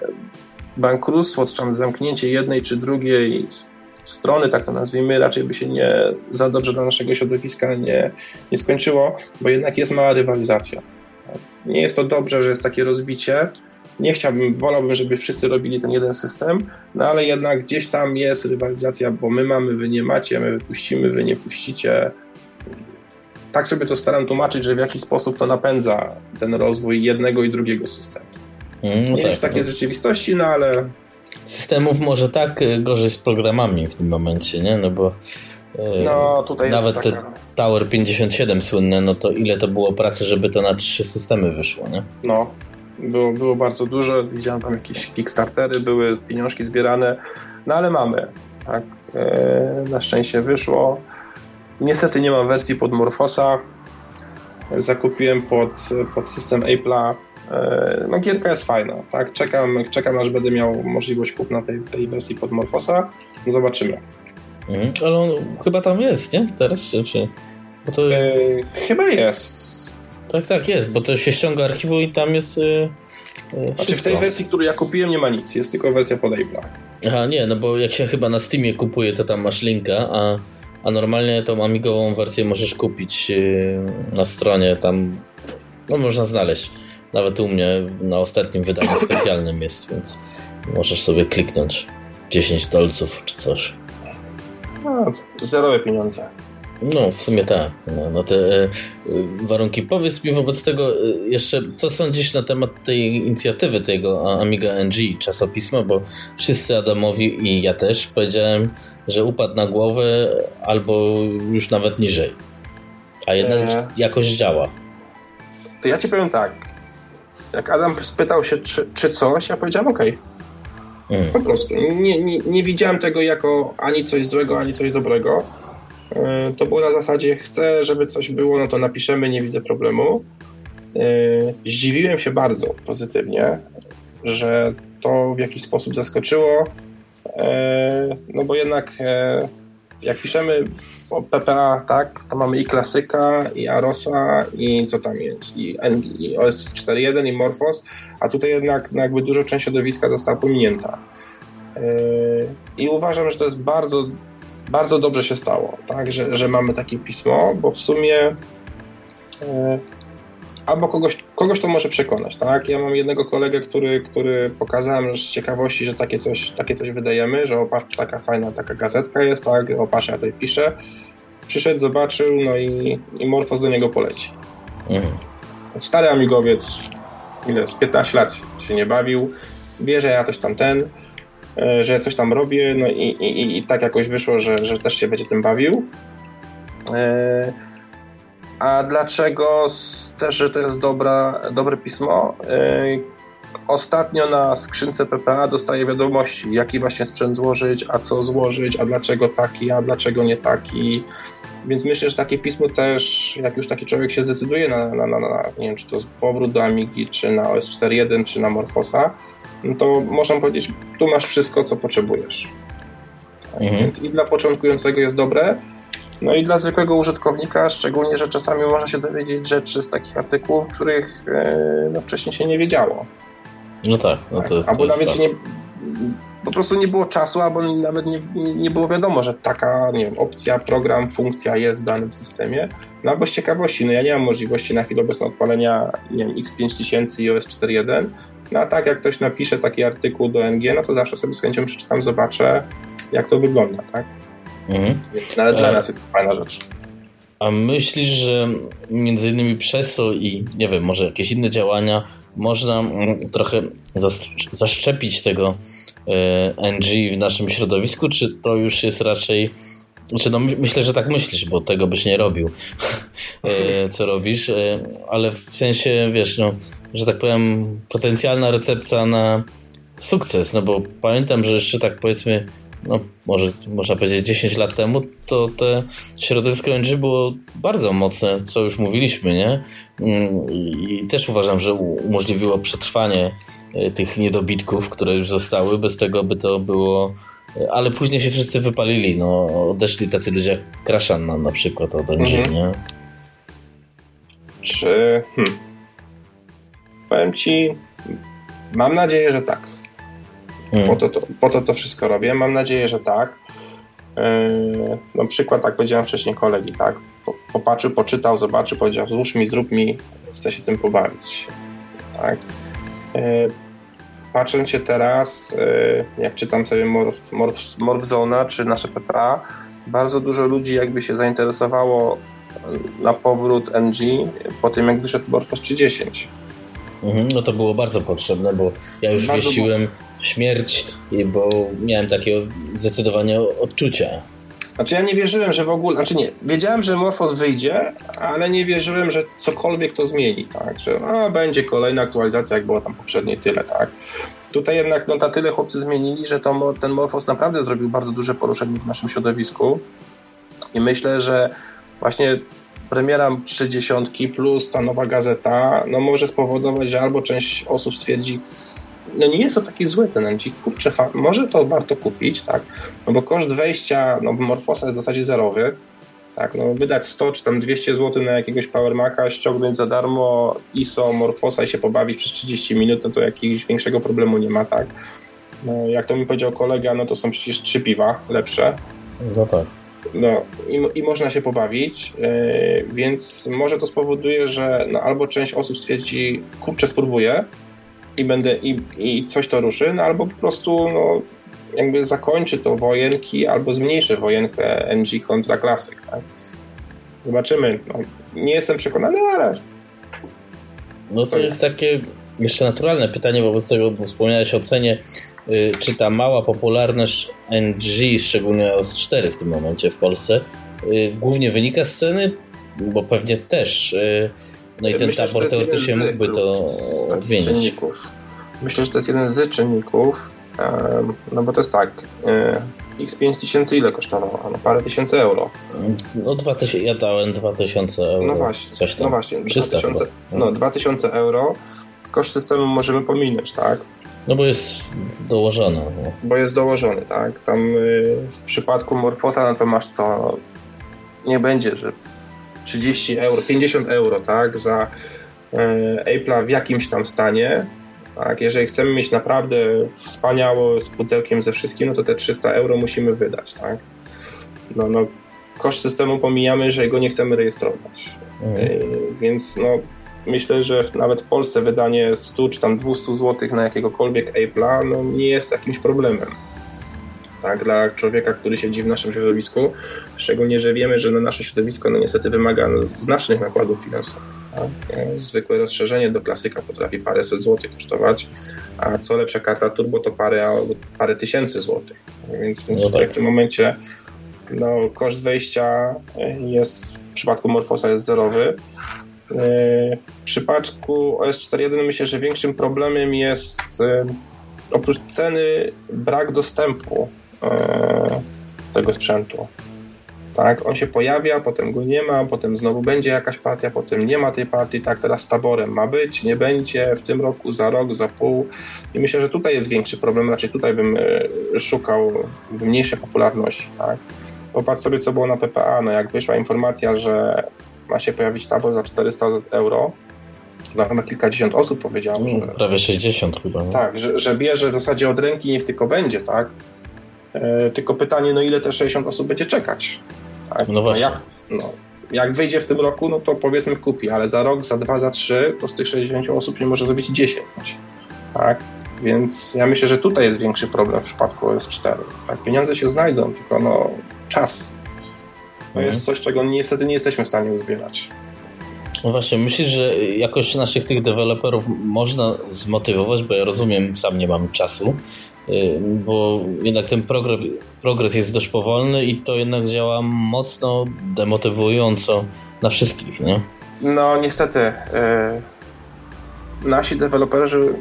bankructwo, czy tam zamknięcie jednej czy drugiej strony, tak to nazwijmy, raczej by się nie za dobrze dla naszego środowiska nie, nie skończyło, bo jednak jest mała rywalizacja. Nie jest to dobrze, że jest takie rozbicie. Nie chciałbym, wolałbym, żeby wszyscy robili ten jeden system, no ale jednak gdzieś tam jest rywalizacja, bo my mamy, wy nie macie, my wypuścimy, wy nie puścicie. Tak sobie to staram tłumaczyć, że w jaki sposób to napędza ten rozwój jednego i drugiego systemu. Mm, no nie tak, wiem, takie no. rzeczywistości, no ale systemów może tak y, gorzej z programami w tym momencie, nie? No bo y, no, tutaj nawet taka... te Tower 57 słynne, no to ile to było pracy, żeby to na trzy systemy wyszło, nie? No, było, było bardzo dużo, widziałem tam jakieś Kickstartery, były pieniążki zbierane, no ale mamy, tak? E, na szczęście wyszło. Niestety nie mam wersji pod Morfosa. Zakupiłem pod, pod system Apple'a E, no gierka jest fajna, tak? Czekam, czekam aż będę miał możliwość kupna tej, tej wersji pod Morfosa. No zobaczymy. Mhm, ale on chyba tam jest, nie? Teraz, czy... czy... Bo to... E, chyba jest. Tak, tak, jest, bo to się ściąga archiwu i tam jest... Yy, znaczy w tej wersji, którą ja kupiłem nie ma nic, jest tylko wersja pod Apple'a. Aha, nie, no bo jak się chyba na Steamie kupuje, to tam masz linka, a, a normalnie tą amigową wersję możesz kupić na stronie, tam no można znaleźć. Nawet u mnie na ostatnim wydaniu specjalnym jest, więc możesz sobie kliknąć 10 dolców czy coś. No, zerowe pieniądze. No, w sumie tak. No, no te e, warunki. Powiedz mi wobec tego e, jeszcze, co sądzisz na temat tej inicjatywy tego Amiga NG czasopisma, bo wszyscy Adamowi i ja też powiedziałem, że upadł na głowę albo już nawet niżej. A jednak e... jakoś działa. To ja ci powiem tak. Jak Adam spytał się, czy, czy coś, ja powiedziałem OK. Mm. Po prostu. Nie, nie, nie widziałem tego jako ani coś złego, ani coś dobrego. E, to było na zasadzie, chcę, żeby coś było, no to napiszemy, nie widzę problemu. E, zdziwiłem się bardzo pozytywnie, że to w jakiś sposób zaskoczyło, e, no bo jednak jak piszemy o PPA, tak, to mamy i klasyka, i Arosa, i co tam jest, i, i OS 4.1, i Morphos, a tutaj jednak no jakby dużo część środowiska została pominięta. I uważam, że to jest bardzo, bardzo dobrze się stało, tak, że, że mamy takie pismo, bo w sumie yy, albo kogoś, kogoś to może przekonać, tak? Ja mam jednego kolegę, który, który pokazałem z ciekawości, że takie coś, takie coś wydajemy, że opatrz, taka fajna taka gazetka jest, tak? Opatrz, ja tutaj piszę. Przyszedł, zobaczył, no i, i Morfos do niego poleci. Mhm. Stary amigowiec, ile, z 15 lat się nie bawił, wie, że ja coś tam ten, e, że coś tam robię, no i, i, i tak jakoś wyszło, że, że też się będzie tym bawił. E, a dlaczego też, że to jest dobra, dobre pismo? Yy, ostatnio na skrzynce PPA dostaję wiadomości, jaki właśnie sprzęt złożyć, a co złożyć, a dlaczego taki, a dlaczego nie taki. Więc myślę, że takie pismo też, jak już taki człowiek się zdecyduje na, na, na, na nie wiem, czy to powrót do Amigi, czy na OS 4.1, czy na Morfosa, no to można powiedzieć, tu masz wszystko, co potrzebujesz. Mhm. Więc i dla początkującego jest dobre, no i dla zwykłego użytkownika, szczególnie, że czasami można się dowiedzieć rzeczy z takich artykułów, których e, no, wcześniej się nie wiedziało. No tak. No to, tak. Albo nawet tak. nie, po prostu nie było czasu, albo nawet nie, nie było wiadomo, że taka nie wiem, opcja, program, funkcja jest w danym systemie. No albo z ciekawości, no ja nie mam możliwości na chwilę obecną odpalenia nie wiem, X5000 i OS 4.1, no a tak jak ktoś napisze taki artykuł do NG, no to zawsze sobie z chęcią przeczytam, zobaczę jak to wygląda, tak? Mhm. Nawet dla e, nas jest to fajna rzecz. A myślisz, że między innymi przez to i nie wiem, może jakieś inne działania można mm, trochę zaszczepić tego e, NG w naszym środowisku, czy to już jest raczej znaczy, no, myślę, że tak myślisz, bo tego byś nie robił, e, co robisz, ale w sensie, wiesz, no, że tak powiem, potencjalna recepta na sukces, no bo pamiętam, że jeszcze tak powiedzmy no może można powiedzieć 10 lat temu, to te środowisko NG było bardzo mocne, co już mówiliśmy, nie? Mm, I też uważam, że umożliwiło przetrwanie e, tych niedobitków, które już zostały, bez tego by to było e, ale później się wszyscy wypalili, no odeszli tacy ludzie jak Kraszan na, na przykład od NG, mhm. nie? Czy... Hmm. Powiem ci, mam nadzieję, że tak. Mm. Po, to, to, po to to wszystko robię. Mam nadzieję, że tak. Yy, no przykład, tak powiedziałem wcześniej kolegi, tak? Popatrzył, poczytał, zobaczył, powiedział złóż mi, zrób mi, chcę się tym pobawić. Tak? Yy, patrząc się teraz, yy, jak czytam sobie Morph, Morph, Morphzona czy nasze PPA, bardzo dużo ludzi jakby się zainteresowało na powrót NG po tym, jak wyszedł Morphos 310. Mhm, no to było bardzo potrzebne, bo ja już bardzo wieściłem śmierć, bo miałem takie zdecydowanie odczucia. Znaczy ja nie wierzyłem, że w ogóle, znaczy nie, wiedziałem, że Morphos wyjdzie, ale nie wierzyłem, że cokolwiek to zmieni, tak, że a, będzie kolejna aktualizacja, jak było tam poprzednie, tyle, tak. Tutaj jednak no, na tyle chłopcy zmienili, że to, ten Morphos naprawdę zrobił bardzo duże poruszenie w naszym środowisku i myślę, że właśnie premiera 30 plus ta nowa gazeta, no może spowodować, że albo część osób stwierdzi, no nie jest to taki zły ten NG, kurczę, może to warto kupić, tak, no bo koszt wejścia no, w Morfosa jest w zasadzie zerowy, tak, no wydać 100 czy tam 200 zł na jakiegoś Power Maca, ściągnąć za darmo ISO Morfosa i się pobawić przez 30 minut, no to jakiegoś większego problemu nie ma, tak. No, jak to mi powiedział kolega, no to są przecież trzy piwa lepsze. No tak. No i, i można się pobawić, yy, więc może to spowoduje, że no, albo część osób stwierdzi, kurczę, spróbuję i będę i, i coś to ruszy, no albo po prostu no, jakby zakończy to wojenki albo zmniejszy wojenkę NG kontra Classic. Tak? Zobaczymy. No, nie jestem przekonany, ale. No to, jest takie jeszcze naturalne pytanie wobec tego, bo wspomniałeś o cenie czy ta mała popularność NG, szczególnie OS4 w tym momencie w Polsce, y, głównie wynika z ceny, bo pewnie też. Y, no i ten Myślę, tabor teoretycznie mógłby to odmienić. Myślę, że to jest jeden z czynników, no bo to jest tak, X5000 ile kosztowało? No parę tysięcy euro. No 2000, ja dałem 2000 euro. No właśnie, coś tam. no właśnie, 2000, no 2000 euro, koszt systemu możemy pominąć, tak? No bo jest dołożony. No. Bo jest dołożony, tak. Tam y, w przypadku Morfosa no to masz co, nie będzie, że 30 euro, 50 euro, tak, za y, Apple'a w jakimś tam stanie. Tak, jeżeli chcemy mieć naprawdę wspaniałe z pudełkiem ze wszystkim, no to te 300 euro musimy wydać, tak. No, no, koszt systemu pomijamy, że go nie chcemy rejestrować. Mhm. Y, więc no, myślę, że nawet w Polsce wydanie 100 czy tam 200 zł na jakiegokolwiek Apple'a no, nie jest jakimś problemem. Tak, dla człowieka, który siedzi w naszym środowisku, szczególnie, że wiemy, że no, nasze środowisko no, niestety wymaga no, znacznych nakładów finansowych. Tak? Zwykłe rozszerzenie do klasyka potrafi paręset złotych kosztować, a co lepsza karta turbo to parę, parę tysięcy złotych. Więc, więc no tak. w tym momencie no, koszt wejścia jest w przypadku Morfosa jest zerowy, w przypadku OS 4.1 myślę, że większym problemem jest e, oprócz ceny brak dostępu e, tego sprzętu. Tak, on się pojawia, potem go nie ma, potem znowu będzie jakaś partia, potem nie ma tej partii, tak teraz z taborem ma być, nie będzie w tym roku, za rok, za pół. I myślę, że tutaj jest większy problem, raczej tutaj bym e, szukał mniejszej popularności. Tak? Popatrz sobie, co było na PPA, no jak wyszła informacja, że ma się pojawić tabor za 400 euro, to chyba kilkadziesiąt osób powiedziało, no, że... Prawie 60 chyba. No? Tak, że, że bierze w zasadzie od ręki, niech tylko będzie, tak? E, tylko pytanie, no ile te 60 osób będzie czekać? Tak? No właśnie. No jak, no, jak wyjdzie w tym roku, no to powiedzmy kupi, ale za rok, za dwa, za trzy, to z tych 60 osób nie może zrobić 10. Tak? Więc ja myślę, że tutaj jest większy problem w przypadku OS4. Tak? Pieniądze się znajdą, tylko no, czas. To mhm. jest coś, czego niestety nie jesteśmy w stanie uzbierać. No właśnie, myślisz, że jakoś naszych tych deweloperów można zmotywować, bo ja rozumiem, sam nie mam czasu, y, bo jednak ten progres, progres jest dość powolny i to jednak działa mocno demotywująco na wszystkich, nie? No niestety. Yy, nasi deweloperzy,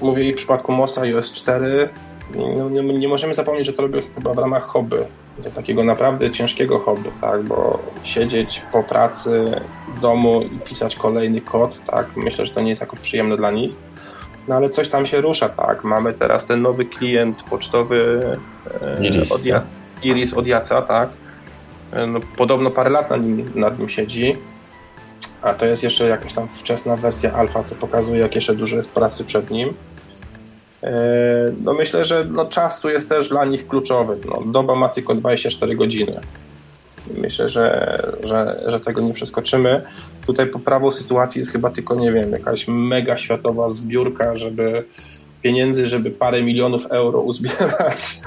mówię w przypadku MOSA i OS 4, no, nie, nie, możemy zapomnieć, że to robią chyba w ramach hobby do takiego naprawdę ciężkiego hobby, tak, bo siedzieć po pracy w domu i pisać kolejny kod, tak, myślę, że to nie jest jako przyjemne dla nich. No ale coś tam się rusza, tak. Mamy teraz ten nowy klient pocztowy e, Iris, od, ja, Iris od Jaca, tak. E, no, podobno parę lat nad nim, nad nim siedzi, a to jest jeszcze jakaś tam wczesna wersja alfa, co pokazuje, jak jeszcze dużo jest pracy przed nim. E, no myślę, że no czas tu jest też dla nich kluczowy. No, doba ma tylko 24 godziny. Myślę, że, że, że tego nie przeskoczymy. Tutaj poprawą sytuacji jest chyba tylko, nie wiem, jakaś mega światowa zbiórka, żeby pieniędzy, żeby parę milionów euro uzbierać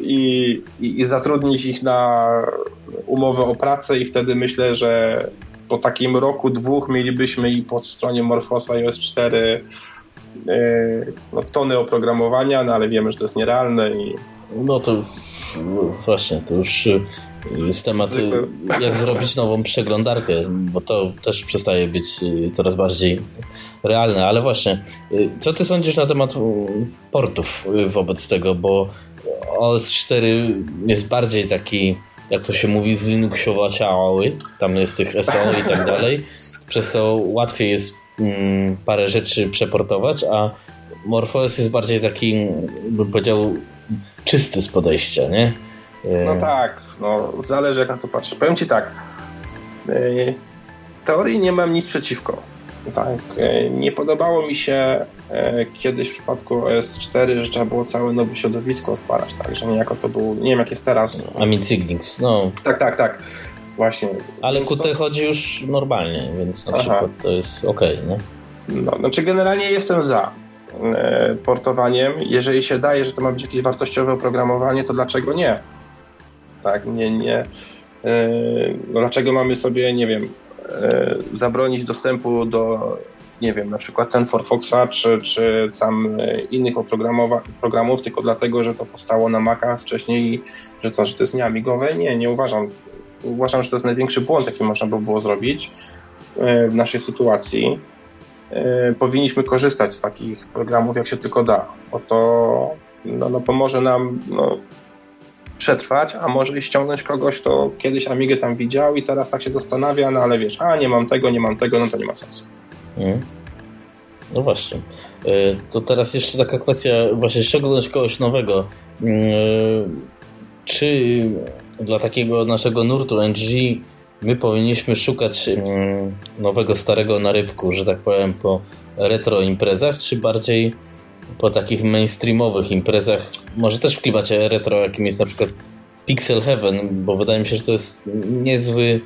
i, i, i zatrudnić ich na umowę o pracę i wtedy myślę, że po takim roku, dwóch mielibyśmy i po stronie Morfosa iOS 4 E, no, tony oprogramowania, no ale wiemy, że to jest nierealne i... No to już, no właśnie, to już e, jest temat, e, jak zrobić nową przeglądarkę, bo to też przestaje być coraz bardziej realne, ale właśnie, co ty sądzisz na temat portów wobec tego, bo OS 4 jest bardziej taki, jak to się mówi, z Linuxowaciały, tam jest tych SO i tak dalej, przez to łatwiej jest Mm, parę rzeczy przeportować, a Morpheus jest bardziej taki, bym powiedział, czysty z podejścia, nie? No tak, no zależy jak na to patrzę. Powiem Ci tak, e, w teorii nie mam nic przeciwko. Tak, e, nie podobało mi się kiedyś w przypadku OS4, że trzeba było całe nowe środowisko odpalać, tak, że niejako to był, nie wiem jak jest teraz. Amit Signix, no. Tak, tak, tak. Właśnie. Ale QT to... chodzi już normalnie, więc na Aha. przykład to jest ok, nie? No, znaczy generalnie jestem za e, portowaniem. Jeżeli się daje, że to ma być jakieś wartościowe oprogramowanie, to dlaczego nie? Tak, nie, nie. E, no dlaczego mamy sobie, nie wiem, e, zabronić dostępu do, nie wiem, na przykład ten Foxa, czy, czy tam innych programów, tylko dlatego, że to powstało na Maca wcześniej, że co, że to jest nieamigowe? Nie, nie uważam uważam, że to jest największy błąd, jaki można by było zrobić e, w naszej sytuacji. E, powinniśmy korzystać z takich programów, jak się tylko da, bo to no, no pomoże nam no, przetrwać, a może i ściągnąć kogoś, kto kiedyś Amigę tam widział i teraz tak się zastanawia, no ale wiesz, a nie mam tego, nie mam tego, no to nie ma sensu. Mm. No właśnie. E, to teraz jeszcze taka kwestia, właśnie ściągnąć kogoś nowego. Czy dla takiego naszego nurtu NG my powinniśmy szukać mm, nowego, starego na rybku, że tak powiem, po retro imprezach, czy bardziej po takich mainstreamowych imprezach, może też w klimacie retro, jakim jest na przykład Pixel Heaven, bo wydaje mi się, że to jest niezły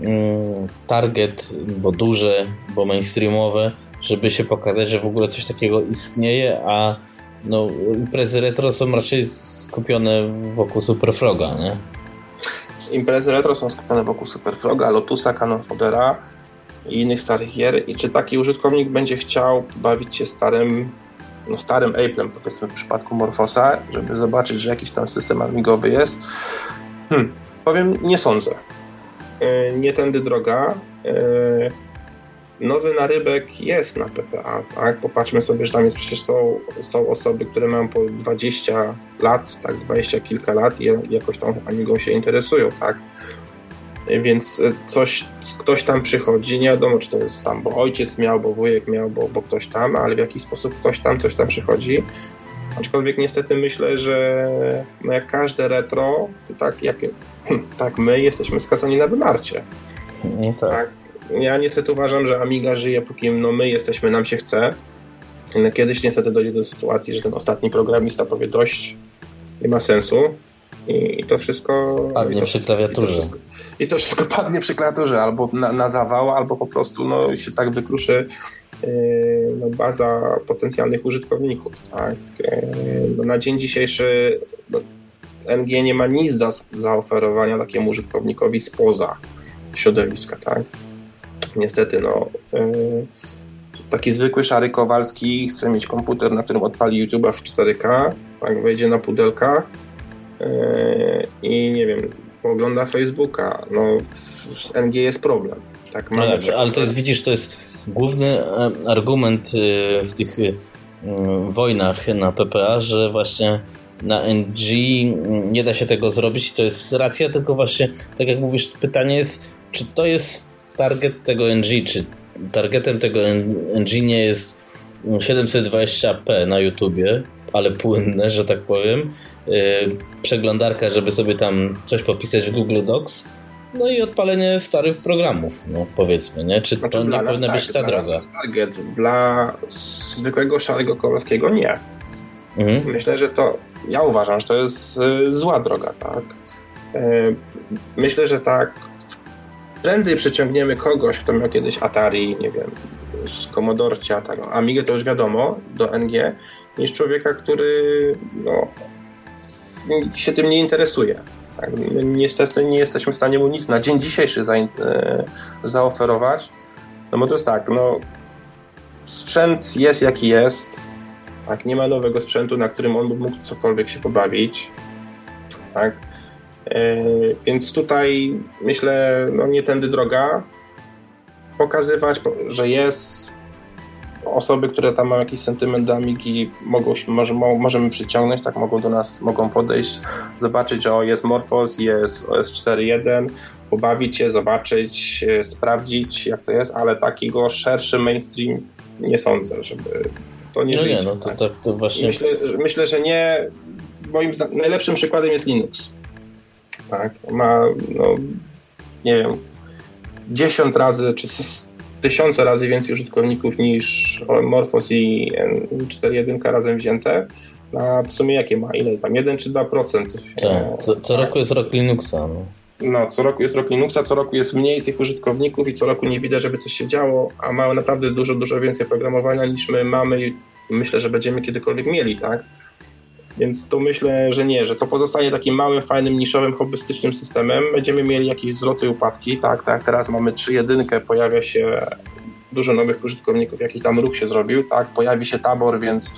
mm, target, bo duże, bo mainstreamowe, żeby się pokazać, że w ogóle coś takiego istnieje, a no, imprezy retro są raczej skupione wokół Superfroga, nie? Imprezy retro są skupione wokół Superfroga, Lotusa, Canon Fodera i innych starych gier i czy taki użytkownik będzie chciał bawić się starym no starym Apple'em, powiedzmy w przypadku Morfosa, żeby zobaczyć, że jakiś tam system amigowy jest. Hmm, powiem, nie sądzę. Yy, nie tędy droga. Yy, nowy narybek jest na PPA, tak? Popatrzmy sobie, że tam jest przecież są, są osoby, które mają po 20 lat, tak, 20 kilka lat i jakoś tam Amigą się interesują, tak? Więc coś, ktoś tam przychodzi, nie wiadomo, czy to jest tam, bo ojciec miał, bo wujek miał, bo, bo ktoś tam, ale w jakiś sposób ktoś tam, coś tam przychodzi. Aczkolwiek niestety myślę, że no jak każde retro, tak jak tak my jesteśmy skazani na wymarcie. No tak. tak ja niestety uważam, że Amiga żyje, póki no my jesteśmy, nam się chce. Kiedyś niestety dojdzie do sytuacji, że ten ostatni programista powie dość, nie ma sensu i, to wszystko... Padnie przy klawiaturze. I to, wszystko, I to wszystko padnie przy klawiaturze, albo na, na zawał, albo po prostu no, się tak wykruszy yy, no, baza potencjalnych użytkowników. Tak? Yy, no, na dzień dzisiejszy no, NG nie ma nic do zaoferowania takiemu użytkownikowi spoza środowiska. Tak? Niestety, no, yy, taki zwykły szary Kowalski chce mieć komputer, na którym odpali YouTube'a w 4K, tak, wejdzie na pudelka yy, i nie wiem, pogląda Facebooka. No, w NG jest problem. Tak, no dobrze, ale to jest, widzisz, to jest główny e, argument e, w tych e, wojnach na PPA, że właśnie na NG nie da się tego zrobić. To jest racja, tylko właśnie, tak jak mówisz, pytanie jest, czy to jest target tego NG, czy targetem tego NG nie jest 720p na YouTubie, ale płynne, że tak powiem, yy, przeglądarka, żeby sobie tam coś popisać w Google Docs, no i odpalenie starych programów, no powiedzmy, nie? Czy znaczy, to nie powinna tak, być ta dla droga? target, dla zwykłego szarego Kowalskiego nie. Mhm. Myślę, że to, ja uważam, że to jest y, zła droga, tak? Y, myślę, że tak prędzej przyciągniemy kogoś, kto miał kiedyś Atari, nie wiem, z Commodorcia, tak, Amigę to już wiadomo, do NG, niż człowieka, który no, się tym nie interesuje. Tak? My niestety nie jesteśmy w stanie mu nic na dzień dzisiejszy za, e, zaoferować, no bo to jest tak, no sprzęt jest jaki jest, tak, nie ma nowego sprzętu, na którym on mógł cokolwiek się pobawić, tak, więc tutaj myślę, no nie tędy droga. Pokazywać, że jest osoby, które tam mają jakiś sentyment do Amigi, mogą, może, możemy przyciągnąć, tak mogą do nas, mogą podejść, zobaczyć, że o, jest Morphos, jest OS 4.1, pobawić się, zobaczyć, e, sprawdzić, jak to jest, ale takiego szerszy mainstream nie sądzę, żeby to nie No być, nie, no to, tak. to, to właśnie... Myślę, myślę, że nie, moim najlepszym przykładem jest Linux tak? Ma, no, nie wiem, 10 razy czy tysiące razy więcej użytkowników niż Morphos i 4.1 razem wzięte. A w sumie jakie ma? Ile tam? 1 czy 2%? Tak, co, co roku jest rok Linuxa. No. no. co roku jest rok Linuxa, co roku jest mniej tych użytkowników i co roku nie widać, żeby coś się działo, a mają naprawdę dużo, dużo więcej programowania niż my mamy i myślę, że będziemy kiedykolwiek mieli, tak? Więc to myślę, że nie, że to pozostanie takim małym, fajnym, niszowym, hobbystycznym systemem. Będziemy mieli jakieś wzloty i upadki, tak, tak, teraz mamy 3.1, pojawia się dużo nowych użytkowników, jaki tam ruch się zrobił, tak, pojawi się tabor, więc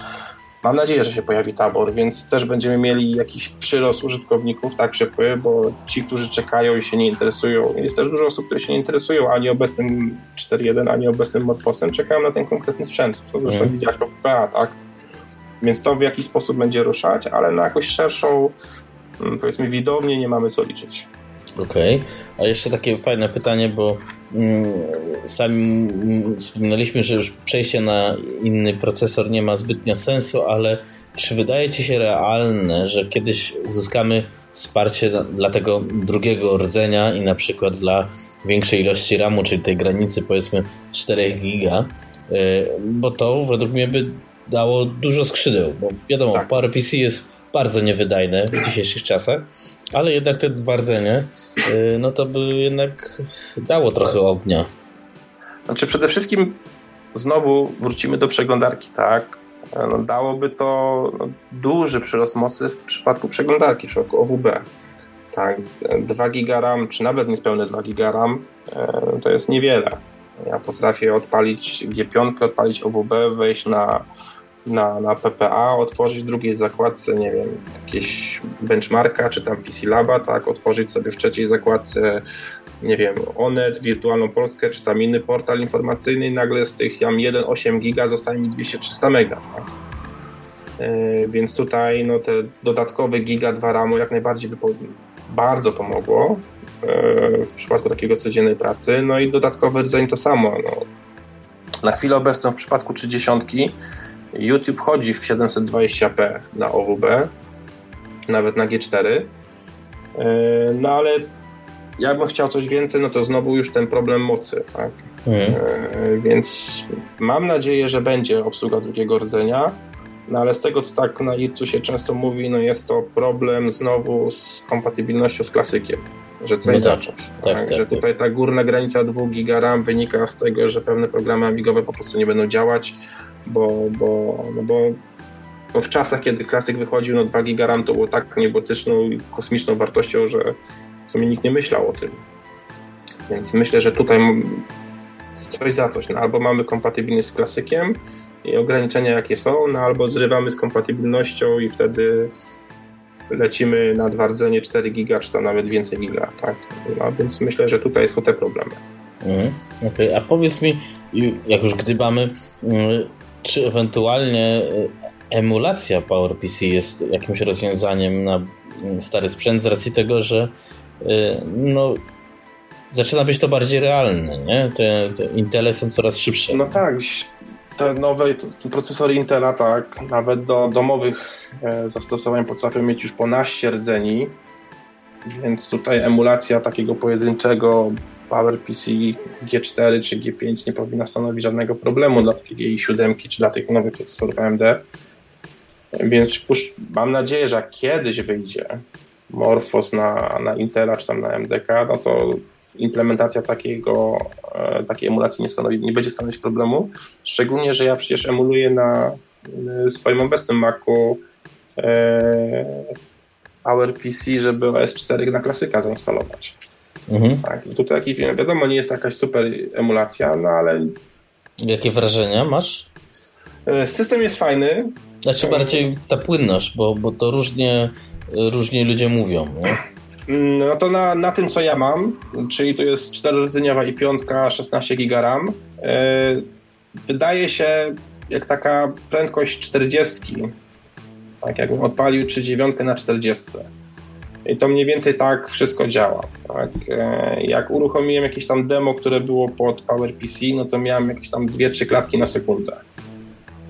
mam nadzieję, że się pojawi tabor, więc też będziemy mieli jakiś przyrost użytkowników, tak, przepływ, bo ci, którzy czekają i się nie interesują, jest też dużo osób, które się nie interesują ani obecnym 4.1, ani obecnym Morfosem, czekają na ten konkretny sprzęt, co zresztą mm. widziałeś po PA, tak, więc to w jakiś sposób będzie ruszać, ale na jakąś szerszą, mm, powiedzmy, widownię nie mamy co liczyć. Okej, okay. a jeszcze takie fajne pytanie, bo mm, sami mm, wspominaliśmy, że już przejście na inny procesor nie ma zbytnio sensu, ale czy wydaje Ci się realne, że kiedyś uzyskamy wsparcie dla, tego drugiego rdzenia i na przykład dla większej ilości RAMu, czyli tej granicy powiedzmy 4 giga, y, bo to według mnie by dało dużo skrzydeł, bo wiadomo, tak. PowerPC jest bardzo niewydajne w dzisiejszych czasach, ale jednak te rdzenie, y, no to by jednak dało trochę ognia. Znaczy przede wszystkim znowu wrócimy do przeglądarki, tak? No, dałoby to no, duży przyrost mocy w przypadku przeglądarki, w przypadku OWB. Tak, 2 giga RAM, czy nawet niespełne 2 giga RAM, e, to jest niewiele. Ja potrafię odpalić G5, odpalić OWB, wejść na na, na PPA, otworzyć w drugiej zakładce, nie wiem, jakieś benchmarka, czy tam PC Laba, tak, otworzyć sobie w trzeciej zakładce nie wiem, Onet, Wirtualną Polskę, czy tam inny portal informacyjny i nagle z tych tam 1,8 giga zostaje mi 200-300 mega. Tak? Yy, więc tutaj no, te dodatkowe giga 2 RAMu jak najbardziej by po, bardzo pomogło yy, w przypadku takiego codziennej pracy. No i dodatkowy rdzeń to samo. No. Na chwilę obecną w przypadku 30 YouTube chodzi w 720p na OWB, nawet na G4. Yy, no ale ja bym chciał coś więcej, no to znowu już ten problem mocy. Tak? Mhm. Więc mam nadzieję, że będzie obsługa drugiego rdzenia no ale z tego, co tak na IRCU się często mówi, no jest to problem znowu z kompatybilnością z klasykiem, że coś no tak, zacząć. Tak, tak, tak, że tutaj ta górna granica 2 giga RAM wynika z tego, że pewne programy amigowe po prostu nie będą działać, bo, bo, no bo, bo w czasach, kiedy klasyk wychodził, no 2 giga RAM to było tak niebotyczną i kosmiczną wartością, że w sumie nikt nie myślał o tym. Więc myślę, że tutaj coś za coś. No, albo mamy kompatybilność z klasykiem, i ograniczenia jakie są, no albo zrywamy z kompatybilnością i wtedy lecimy na dwardzenie 4 giga, czy to nawet więcej giga, tak? No, więc myślę, że tutaj są te problemy. Mhm, Okej, okay. a powiedz mi, jak już gdybamy, mm, czy ewentualnie e, emulacja PowerPC jest jakimś rozwiązaniem na mm, stary sprzęt z racji tego, że e, no, zaczyna być to bardziej realne, nie? Te, te Intele są coraz szybsze. No tak, te nowe procesory Intela, tak, nawet do domowych e, zastosowań potrafią mieć już ponaście rdzeni, więc tutaj emulacja takiego pojedynczego PowerPC G4 czy G5 nie powinna stanowić żadnego problemu dla takiej i7 czy dla tych nowych procesorów AMD. Więc mam nadzieję, że jak kiedyś wyjdzie Morphos na, na Intela czy tam na MDK, no to implementacja takiego, e, takiej emulacji nie, stanowi, nie będzie stanowić problemu. Szczególnie, że ja przecież emuluję na e, swoim obecnym Macu e, żeby OS 4 na klasyka zainstalować. Mhm. Tak, I tutaj taki film, wiadomo, nie jest jakaś super emulacja, no ale. Jakie wrażenia masz? System jest fajny. Znaczy bardziej ta płynność, bo, bo to różnie, różnie ludzie mówią. Nie? No to na, na tym, co ja mam, czyli to jest 4-rdzeniowa i piątka, 16 GB RAM, e, wydaje się jak taka prędkość 40. Tak, jakbym odpalił 39 na 40. I to mniej więcej tak wszystko działa. Tak? E, jak uruchomiłem jakieś tam demo, które było pod PowerPC, no to miałem jakieś tam 2-3 klatki na sekundę.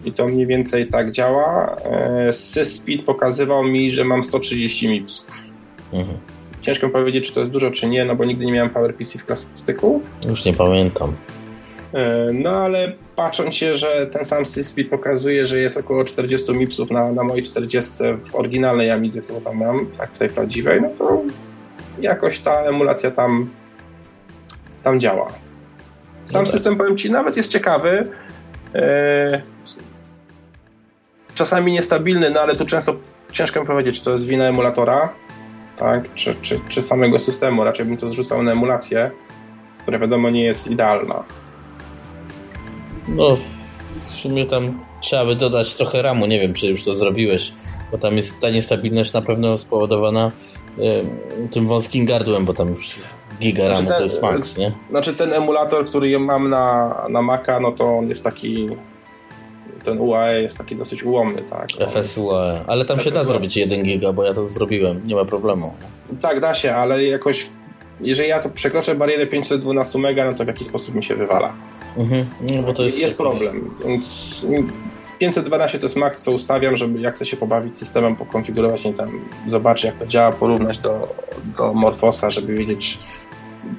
I to mniej więcej tak działa. E, SysSpeed pokazywał mi, że mam 130 mipsów. Mhm. Ciężko powiedzieć, czy to jest dużo, czy nie, no bo nigdy nie miałem PowerPC w klasyku. Już nie pamiętam. E, no ale patrząc się, że ten sam speed pokazuje, że jest około 40 mipsów na, na mojej 40 w oryginalnej Amidze, którą tam mam, tak w tej prawdziwej, no to jakoś ta emulacja tam, tam działa. Sam no system, powiem Ci, nawet jest ciekawy. E, czasami niestabilny, no ale tu często ciężko mi powiedzieć, czy to jest wina emulatora, tak? czy, czy, czy samego systemu. Raczej bym to zrzucał na emulację, która wiadomo nie jest idealna. No, w sumie tam trzeba by dodać trochę ramu. Nie wiem, czy już to zrobiłeś, bo tam jest ta niestabilność na pewno spowodowana y, tym wąskim gardłem, bo tam już giga ramu znaczy to jest max, nie? Znaczy ten emulator, który mam na, na Maca, no to on jest taki ten UAE jest taki dosyć ułomny, tak. FSUAE, ale tam się da zrobić 1 giga, bo ja to zrobiłem, nie ma problemu. Tak, da się, ale jakoś jeżeli ja to przekroczę barierę 512 mega, no to w jakiś sposób mi się wywala. Mhm, no bo to jest... Jest problem, więc 512 to jest max, co ustawiam, żeby jak chcę się pobawić systemem, pokonfigurować, nie tam, zobaczyć jak to działa, porównać do, do Morfosa, żeby wiedzieć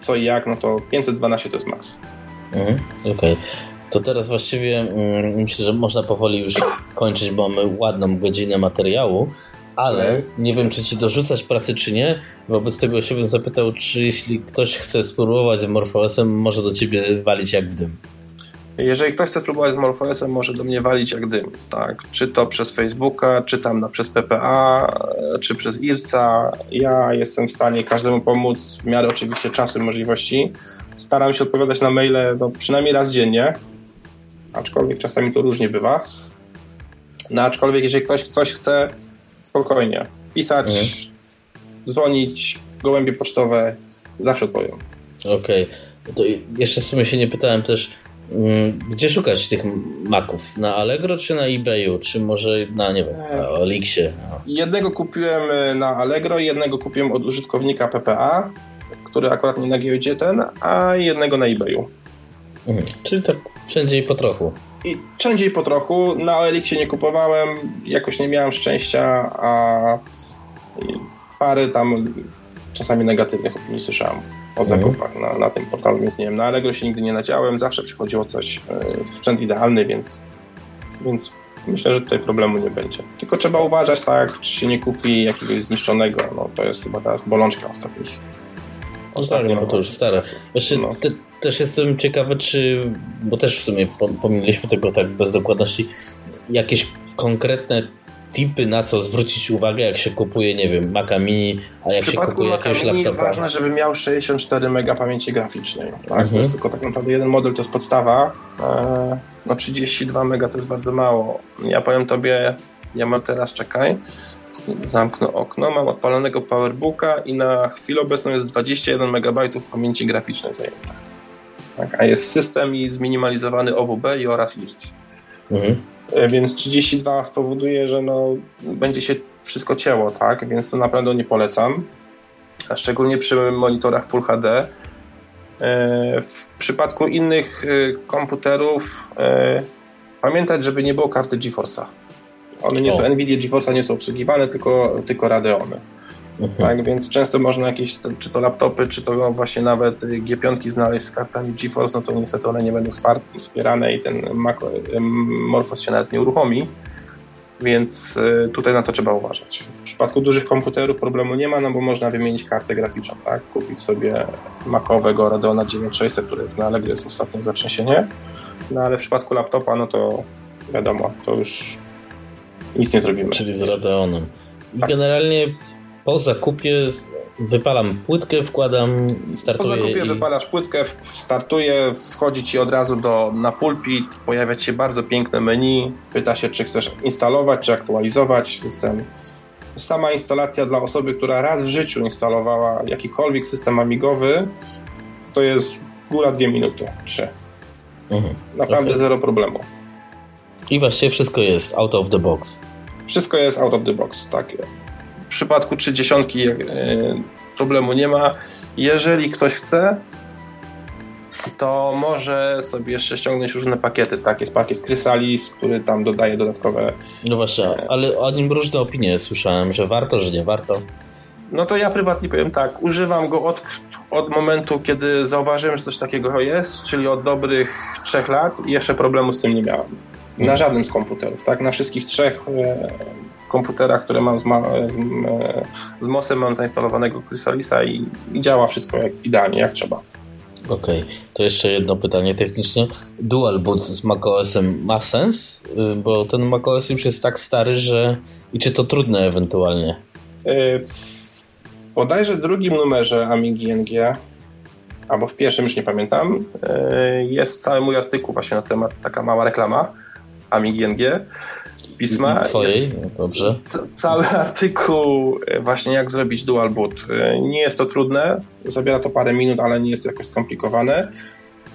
co i jak, no to 512 to jest max. Mhm, Okej. Okay. To teraz właściwie mm, myślę, że można powoli już kończyć, bo mamy ładną godzinę materiału, ale nie wiem, czy ci dorzucać pracy, czy nie. Wobec tego się bym zapytał, czy jeśli ktoś chce spróbować z MorphOSem, może do ciebie walić jak w dym. Jeżeli ktoś chce spróbować z MorphOSem, może do mnie walić jak dym. Tak? Czy to przez Facebooka, czy tam na, przez PPA, czy przez IRCA. Ja jestem w stanie każdemu pomóc w miarę oczywiście czasu i możliwości. Staram się odpowiadać na maile no, przynajmniej raz dziennie aczkolwiek czasami to różnie bywa. No aczkolwiek jeżeli ktoś coś chce, spokojnie pisać, mhm. dzwonić, gołębie pocztowe, zawsze odpowiem. Okej. Okay. To jeszcze w sumie się nie pytałem też, mm, gdzie szukać tych maków? Na Allegro czy na eBayu? Czy może na, nie wiem, na Elixie? Jednego kupiłem e, na Allegro, jednego kupiłem od użytkownika PPA, który akurat nie na giełdzie ten, a jednego na eBayu. Mhm. Czyli tak wszędzie i po trochu. I wszędzie po trochu. Na Elixie nie kupowałem, jakoś nie miałem szczęścia, a parę tam czasami negatywnych opinii słyszałem o zakupach na, na tym portalu, więc nie wiem, na Allegro się nigdy nie nadziałem, zawsze przychodziło coś, e, sprzęt idealny, więc, więc myślę, że tutaj problemu nie będzie. Tylko trzeba uważać, tak, czy się nie kupi jakiegoś zniszczonego, no to jest chyba teraz bolączka ostatnich. No tak, no to już stare. Jeszcze no. te, też jestem ciekawy, czy, bo też w sumie pominęliśmy tego tak bez dokładności, jakieś konkretne tipy, na co zwrócić uwagę, jak się kupuje, nie wiem, Maca Mini, a jak się kupuje jakiegoś laptopa. ważne, żeby miał 64 MB pamięci graficznej. Tak? Mhm. To jest tylko tak naprawdę jeden model, to jest podstawa. E, no 32 MB to jest bardzo mało. Ja powiem tobie, ja mam teraz, czekaj, zamknę okno, mam odpalonego PowerBooka i na chwilę obecną jest 21 MB pamięci graficznej zajęte. Tak? A jest system i zminimalizowany OWB i oraz IRC. Mhm. E, więc 32 spowoduje, że no, będzie się wszystko cięło, tak? Więc to naprawdę nie polecam. A szczególnie przy monitorach Full HD. E, w przypadku innych e, komputerów pamiętać, żeby nie było karty GeForce'a. One nie o. są, Nvidia GeForce'a nie są obsługiwane, tylko, tylko Radeony. Mhm. Tak, więc często można jakieś, czy to laptopy, czy to właśnie nawet G5 znaleźć z kartami GeForce, no to niestety one nie będą wspierane i ten Mac, Morphos się nawet nie uruchomi, więc y, tutaj na to trzeba uważać. W przypadku dużych komputerów problemu nie ma, no bo można wymienić kartę graficzną, tak? Kupić sobie Macowego Radeona 9600, który na Allegro jest ostatnie zatrzęsienie, no ale w przypadku laptopa, no to wiadomo, to już nic nie zrobimy. Czyli z Radeonem. I tak. generalnie po zakupie wypalam płytkę, wkładam, startuję. Po zakupie i... wypalasz płytkę, startuje, wchodzi ci od razu do, na pulpit, pojawia ci się bardzo piękne menu, pyta się, czy chcesz instalować, czy aktualizować system. Sama instalacja dla osoby, która raz w życiu instalowała jakikolwiek system amigowy, to jest góra dwie minuty, trzy. Mhm, Naprawdę okay. zero problemu. I właściwie wszystko jest out of the box. Wszystko jest out of the box, tak. W przypadku 30 e, problemu nie ma. Jeżeli ktoś chce, to może sobie jeszcze ściągnąć różne pakiety. Tak, jest pakiet Chrysalis, który tam dodaje dodatkowe. No właśnie, ale o nim różne opinie słyszałem, że warto, że nie warto. No to ja prywatnie powiem tak, używam go od, od momentu, kiedy zauważyłem, że coś takiego jest, czyli od dobrych trzech lat i jeszcze problemu z tym nie miałem. Na żadnym z komputerów, tak? Na wszystkich trzech e, komputerach, które mam z, ma, z, z MOSem, mam zainstalowanego Chrysalisa i, i działa wszystko jak, idealnie, jak trzeba. Okej, okay. to jeszcze jedno pytanie technicznie. Dual boot z macOSem ma sens? Y, bo ten macOS już jest tak stary, że i czy to trudne ewentualnie? W bodajże drugim numerze Amigi NG, albo w pierwszym już nie pamiętam, jest cały mój artykuł właśnie na temat, taka mała reklama Amigi NG pisma. Twojej, dobrze. Cały artykuł e, właśnie jak zrobić dual boot. E, nie jest to trudne, zabiera to parę minut, ale nie jest jakoś skomplikowane.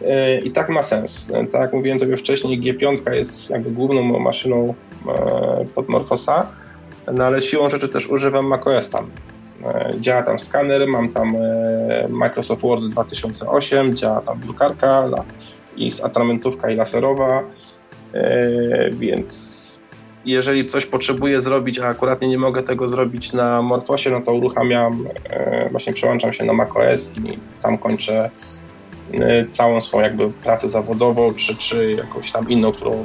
E, I tak ma sens. Tak jak mówiłem tobie wcześniej, G5 jest jakby główną maszyną pod Morphosa, no ale siłą rzeczy też używam macOS tam. Działa tam skaner, mam tam Microsoft Word 2008, działa tam drukarka, jest atramentówka i laserowa, więc jeżeli coś potrzebuję zrobić, a akurat nie mogę tego zrobić na Morfosie, no to uruchamiam, e, właśnie przełączam się na macOS i tam kończę e, całą swoją jakby pracę zawodową, czy, czy jakąś tam inną, którą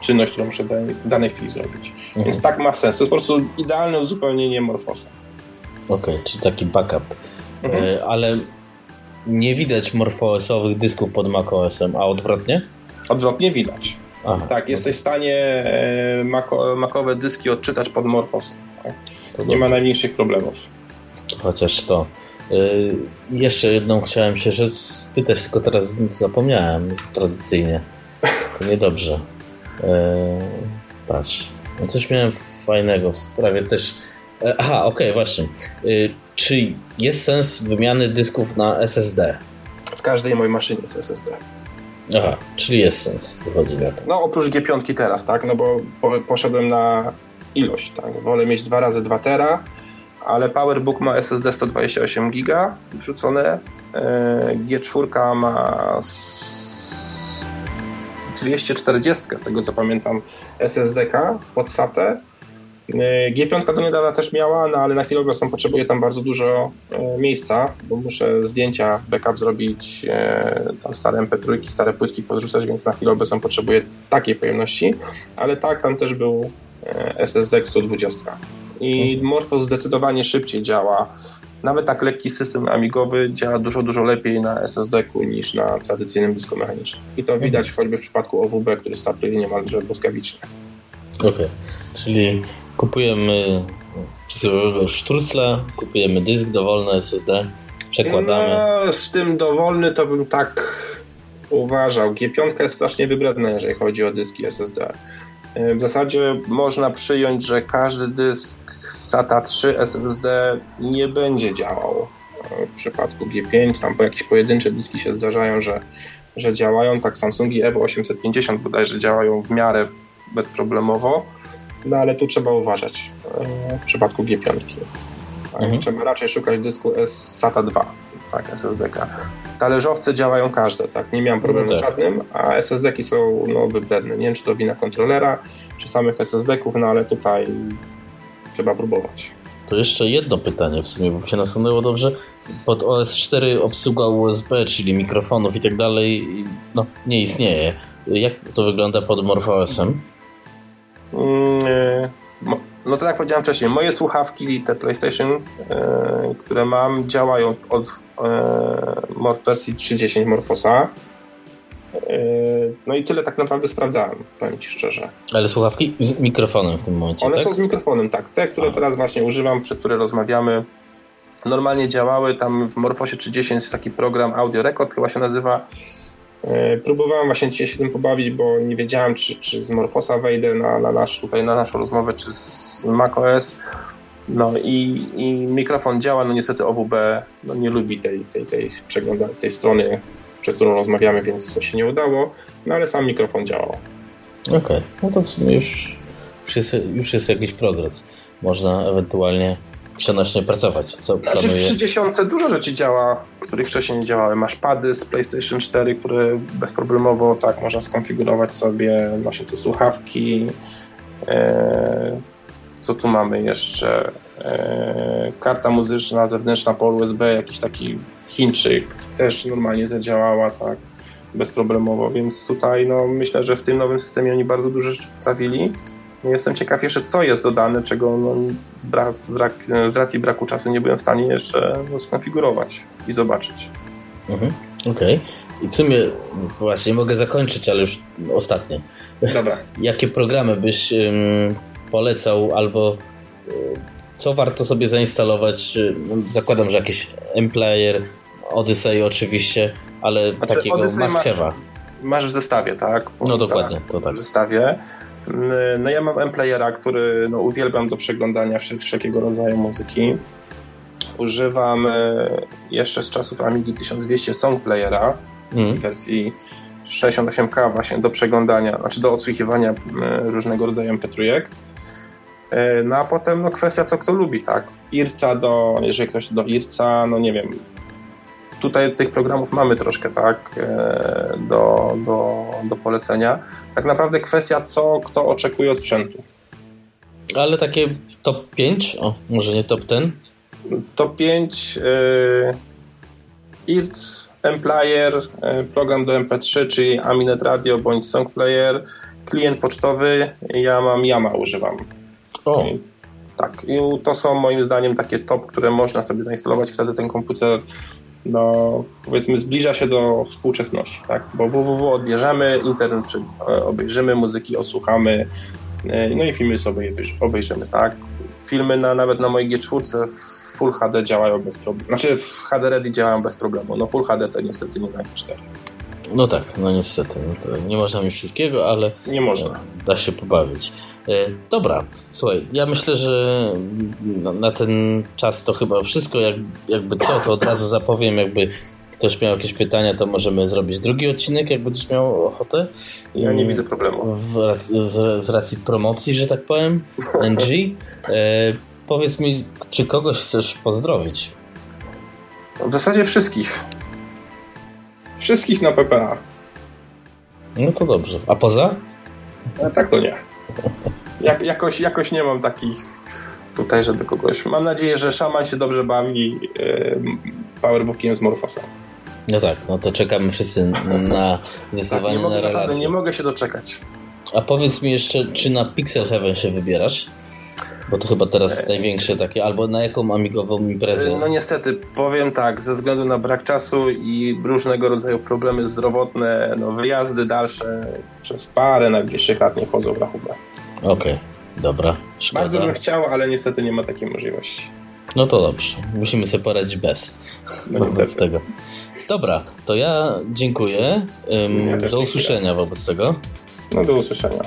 czynność, którą muszę w danej chwili zrobić. Mhm. Więc tak ma sens. To jest po prostu idealne uzupełnienie Morfosa. Okej, okay, czyli taki backup. Mhm. E, ale nie widać morfosowych dysków pod macOSem, a odwrotnie? Odwrotnie widać. Aha, tak, jesteś w stanie e, mako, makowe dyski odczytać pod Morphos. Tak? Nie ma najmniejszych problemów. Chociaż to. Yy, jeszcze jedną chciałem się rzecz spytać, tylko teraz zapomniałem tradycyjnie. To niedobrze. Yy, patrz. No coś miałem fajnego w sprawie też. E, aha, okej, okay, właśnie. Czy jest sens wymiany dysków na SSD? w każdej mojej maszynie jest SSD. Aha, czyli jest sens, wychodzi na to. No oprócz G5 teraz, tak, no bo poszedłem na ilość, tak, wolę mieć 2 razy 2 tera, ale PowerBook ma SSD 128 GB wrzucone, e, G4 ma 240 z tego co pamiętam SSD-ka pod SATę. E, G5 do niedawna też miała, no ale na chwilę obecną potrzebuję tam bardzo dużo e, miejsca, bo muszę zdjęcia, backup zrobić, tam stare MP3, stare płytki podrzucać, więc na chwilę obecną potrzebuję takiej pojemności, ale tak, tam też był SSD 120 i Morpho zdecydowanie szybciej działa. Nawet tak lekki system amigowy działa dużo, dużo lepiej na SSD-ku niż na tradycyjnym dysku mechanicznym. I to widać mhm. choćby w przypadku OWB, który startuje niemalże błyskawicznie. Okej, okay. Czyli kupujemy szturcla, kupujemy dysk dowolny SSD, przekładamy. No, z tym dowolny to bym tak uważał. G5 jest strasznie wybredna, jeżeli chodzi o dyski SSD. W zasadzie można przyjąć, że każdy dysk SATA 3 SSD nie będzie działał w przypadku G5. Tam po jakieś pojedyncze dyski się zdarzają, że, że działają. Tak Samsungi Evo 850 bodajże działają w miarę bezproblemowo, no ale tu trzeba uważać e, w przypadku G5. Mhm. Trzeba raczej szukać dysku SATA 2, tak, SSD-ka. Talerzowce działają każde, tak, nie miałem problemu no tak. żadnym, a SSD-ki są no, wybredne. Nie wiem, czy to wina kontrolera, czy samych SSD-ków, no ale tutaj trzeba próbować. To jeszcze jedno pytanie w sumie, bo się nasunęło dobrze. Pod OS4 obsługa USB, czyli mikrofonów i tak dalej, no, nie istnieje. Jak to wygląda pod MorphOS-em? Mm, e, no to jak powiedziałem wcześniej, moje słuchawki, te PlayStation, e, które mam, działają od e, wersji 3.10 Morphosa. Yy, no i tyle tak naprawdę sprawdzałem, powiem Ci szczerze. Ale słuchawki z mikrofonem w tym momencie, One tak? są z mikrofonem, tak. Te, które A. teraz właśnie używam, przez które rozmawiamy, normalnie działały. Tam w Morfosie 30 jest taki program Audio Record, chyba się nazywa. Yy, próbowałem właśnie dzisiaj się tym pobawić, bo nie wiedziałem, czy, czy z Morfosa wejdę na, na, nasz, tutaj, na naszą rozmowę, czy z macOS. No i, i mikrofon działa, no niestety OWB no nie lubi tej, tej, tej, przegląda, tej strony przez którą rozmawiamy, więc to się nie udało, no ale sam mikrofon działał. Okej, okay. no to w sumie już, już, jest, już jest jakiś progres. Można ewentualnie przenośnie pracować. Co znaczy w 30 dużo rzeczy działa, których wcześniej nie działały. Masz pady z PlayStation 4, które bezproblemowo tak można skonfigurować sobie, właśnie te słuchawki. E, co tu mamy jeszcze? E, karta muzyczna zewnętrzna po USB, jakiś taki Chińczyk też normalnie zadziałała tak bezproblemowo, więc tutaj no, myślę, że w tym nowym systemie oni bardzo dużo rzeczy poprawili. Jestem ciekaw jeszcze, co jest dodane, czego no, z, brak, z, brak, z racji braku czasu nie byłem w stanie jeszcze no, skonfigurować i zobaczyć. Mhm. Okej. Okay. I w sumie właśnie mogę zakończyć, ale już ostatnie. Dobra. Jakie programy byś um, polecał albo co warto sobie zainstalować? Zakładam, że jakiś M-Player, Odyssey oczywiście, ale znaczy, takiego must masz, masz, w zestawie, tak? Po no dokładnie, to tak. W zestawie. No ja mam M-Playera, który no, uwielbiam do przeglądania wszelkiego rodzaju muzyki. Używam e, jeszcze z czasów Amigi 1200 Song Playera mm. w wersji 68K właśnie do przeglądania, znaczy do odsłuchiwania e, różnego rodzaju MP3. E, no a potem no, kwestia, co kto lubi, tak? Irca do, jeżeli ktoś do Irca, no nie wiem, tutaj tych programów mamy troszkę, tak, e, do, do, do polecenia. Tak naprawdę kwestia, co kto oczekuje od sprzętu. Ale takie top 5? O, może nie top 10? Top 5 yy, IRC, Mplayer, yy, program do MP3, czyli Aminet Radio bądź Songplayer, klient pocztowy, ja mam Yama używam. O. Tak, i to są moim zdaniem takie top, które można sobie zainstalować, wtedy ten komputer no, powiedzmy zbliża się do współczesności, tak? bo www odbierzemy, internet obejrzymy, muzyki osłuchamy, e, no i filmy sobie obejrzymy, tak? Filmy na, nawet na mojej G4 w Full HD działają bez problemu, znaczy w HD Ready działają bez problemu, no Full HD to niestety nie na G4. No tak, no niestety, no nie można mieć wszystkiego, ale nie można. da się pobawić. E, dobra, słuchaj, ja myślę, że na ten czas to chyba wszystko. Jak, jakby co, to od razu zapowiem, jakby ktoś miał jakieś pytania, to możemy zrobić drugi odcinek, jak będziesz miał ochotę. Ja nie widzę problemu. z, z, racji promocji, że tak powiem, NG. E, powiedz mi, czy kogoś chcesz pozdrowić? W zasadzie wszystkich. Wszystkich na PPA. No to dobrze. A poza? A tak to nie. Jak, jakoś, jakoś nie mam takich tutaj, żeby kogoś... Mam nadzieję, że szaman się dobrze bawi yy, powerbookiem z Morfosem. No tak, no to czekamy wszyscy na zdecydowanie tak, nie mogę, na relację. Nie mogę się doczekać. A powiedz mi jeszcze, czy na Pixel Heaven się wybierasz? Bo to chyba teraz e... największe takie, albo na jaką amigową imprezę? No niestety, powiem tak, ze względu na brak czasu i różnego rodzaju problemy zdrowotne, no wyjazdy dalsze przez parę najbliższych lat nie wchodzą w rachubę. Okej, okay, dobra. Szkoda. Bardzo bym chciał, ale niestety nie ma takiej możliwości. No to dobrze, musimy sobie poradzić bez no wobec niestety. tego. Dobra, to ja dziękuję. Ja do usłyszenia dziękuję. wobec tego. No do usłyszenia.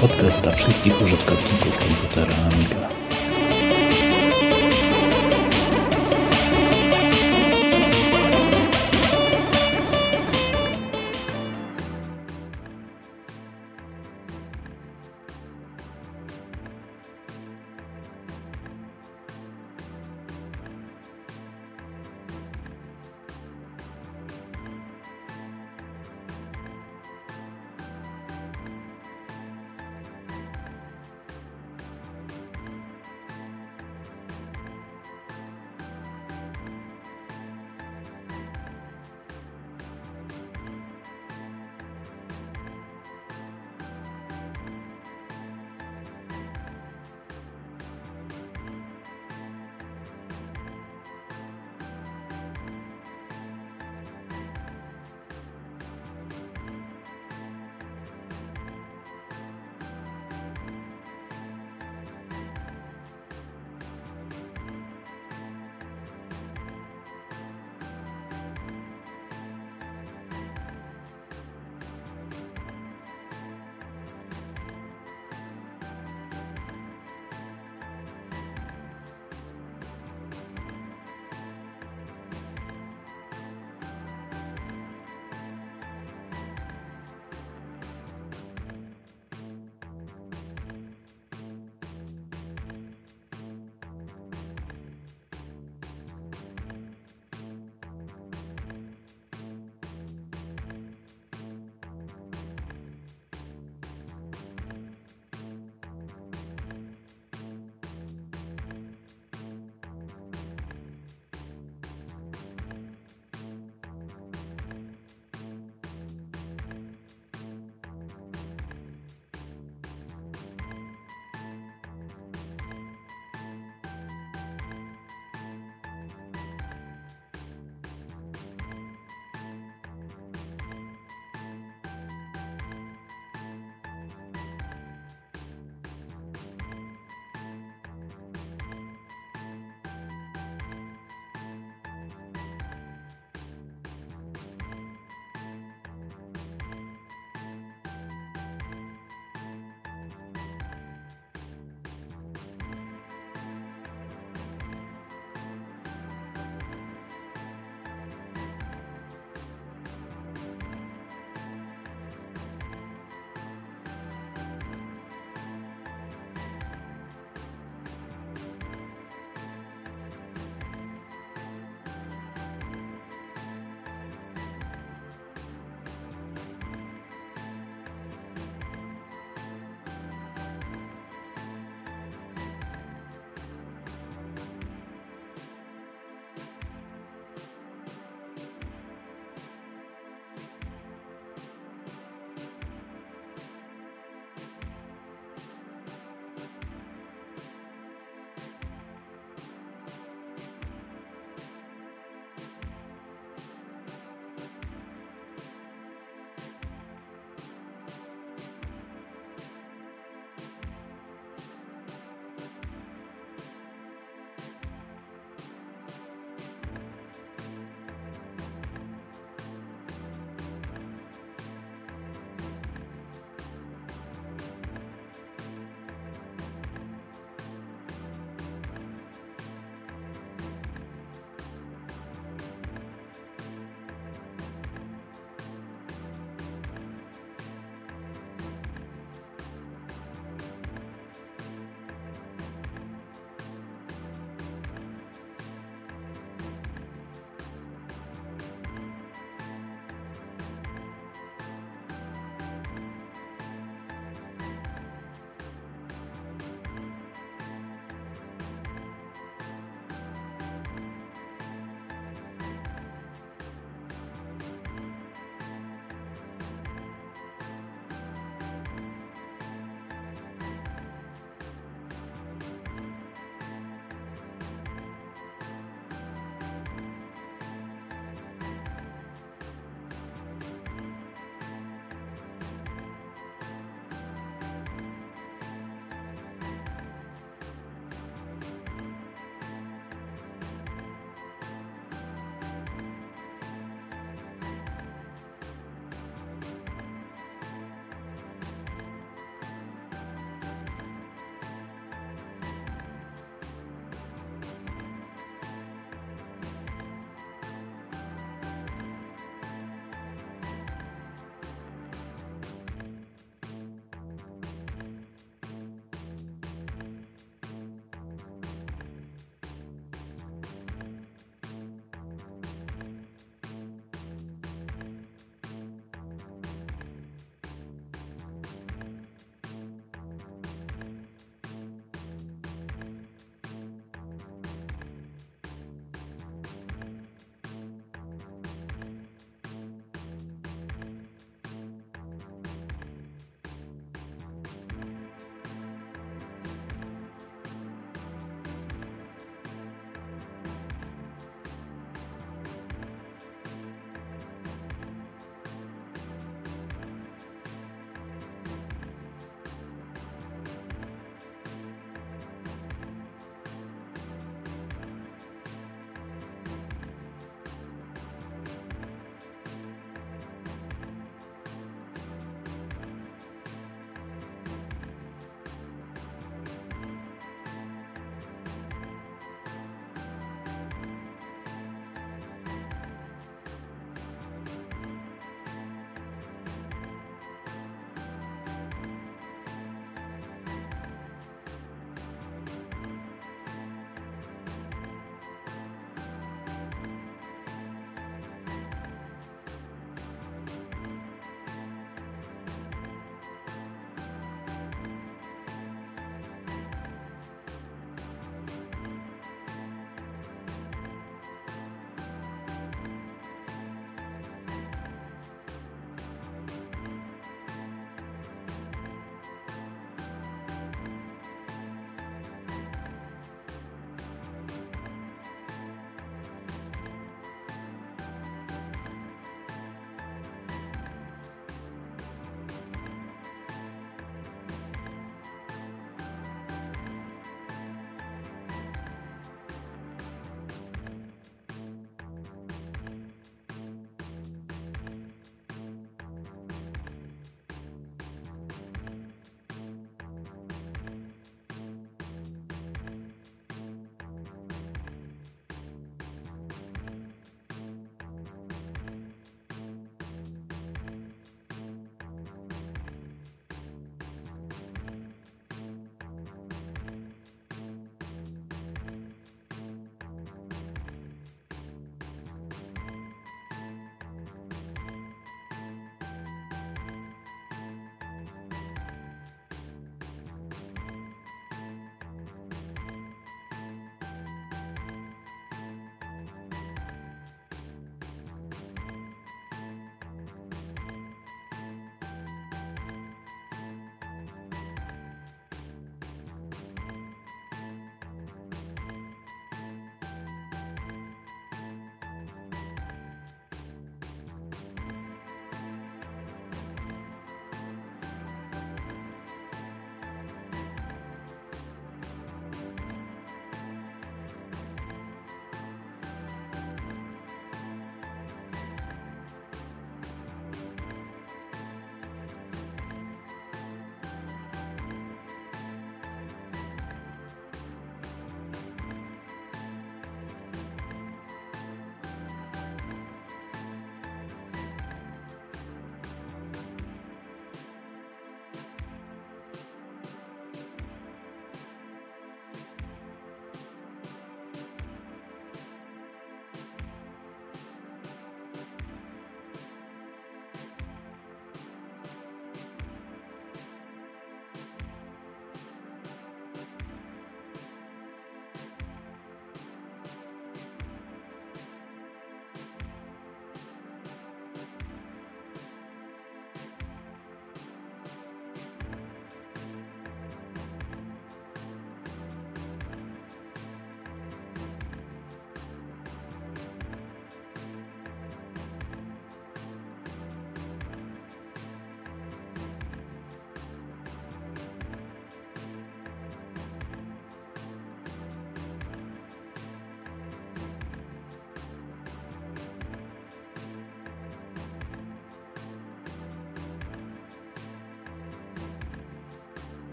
Podcast dla wszystkich użytkowników komputera Amiga.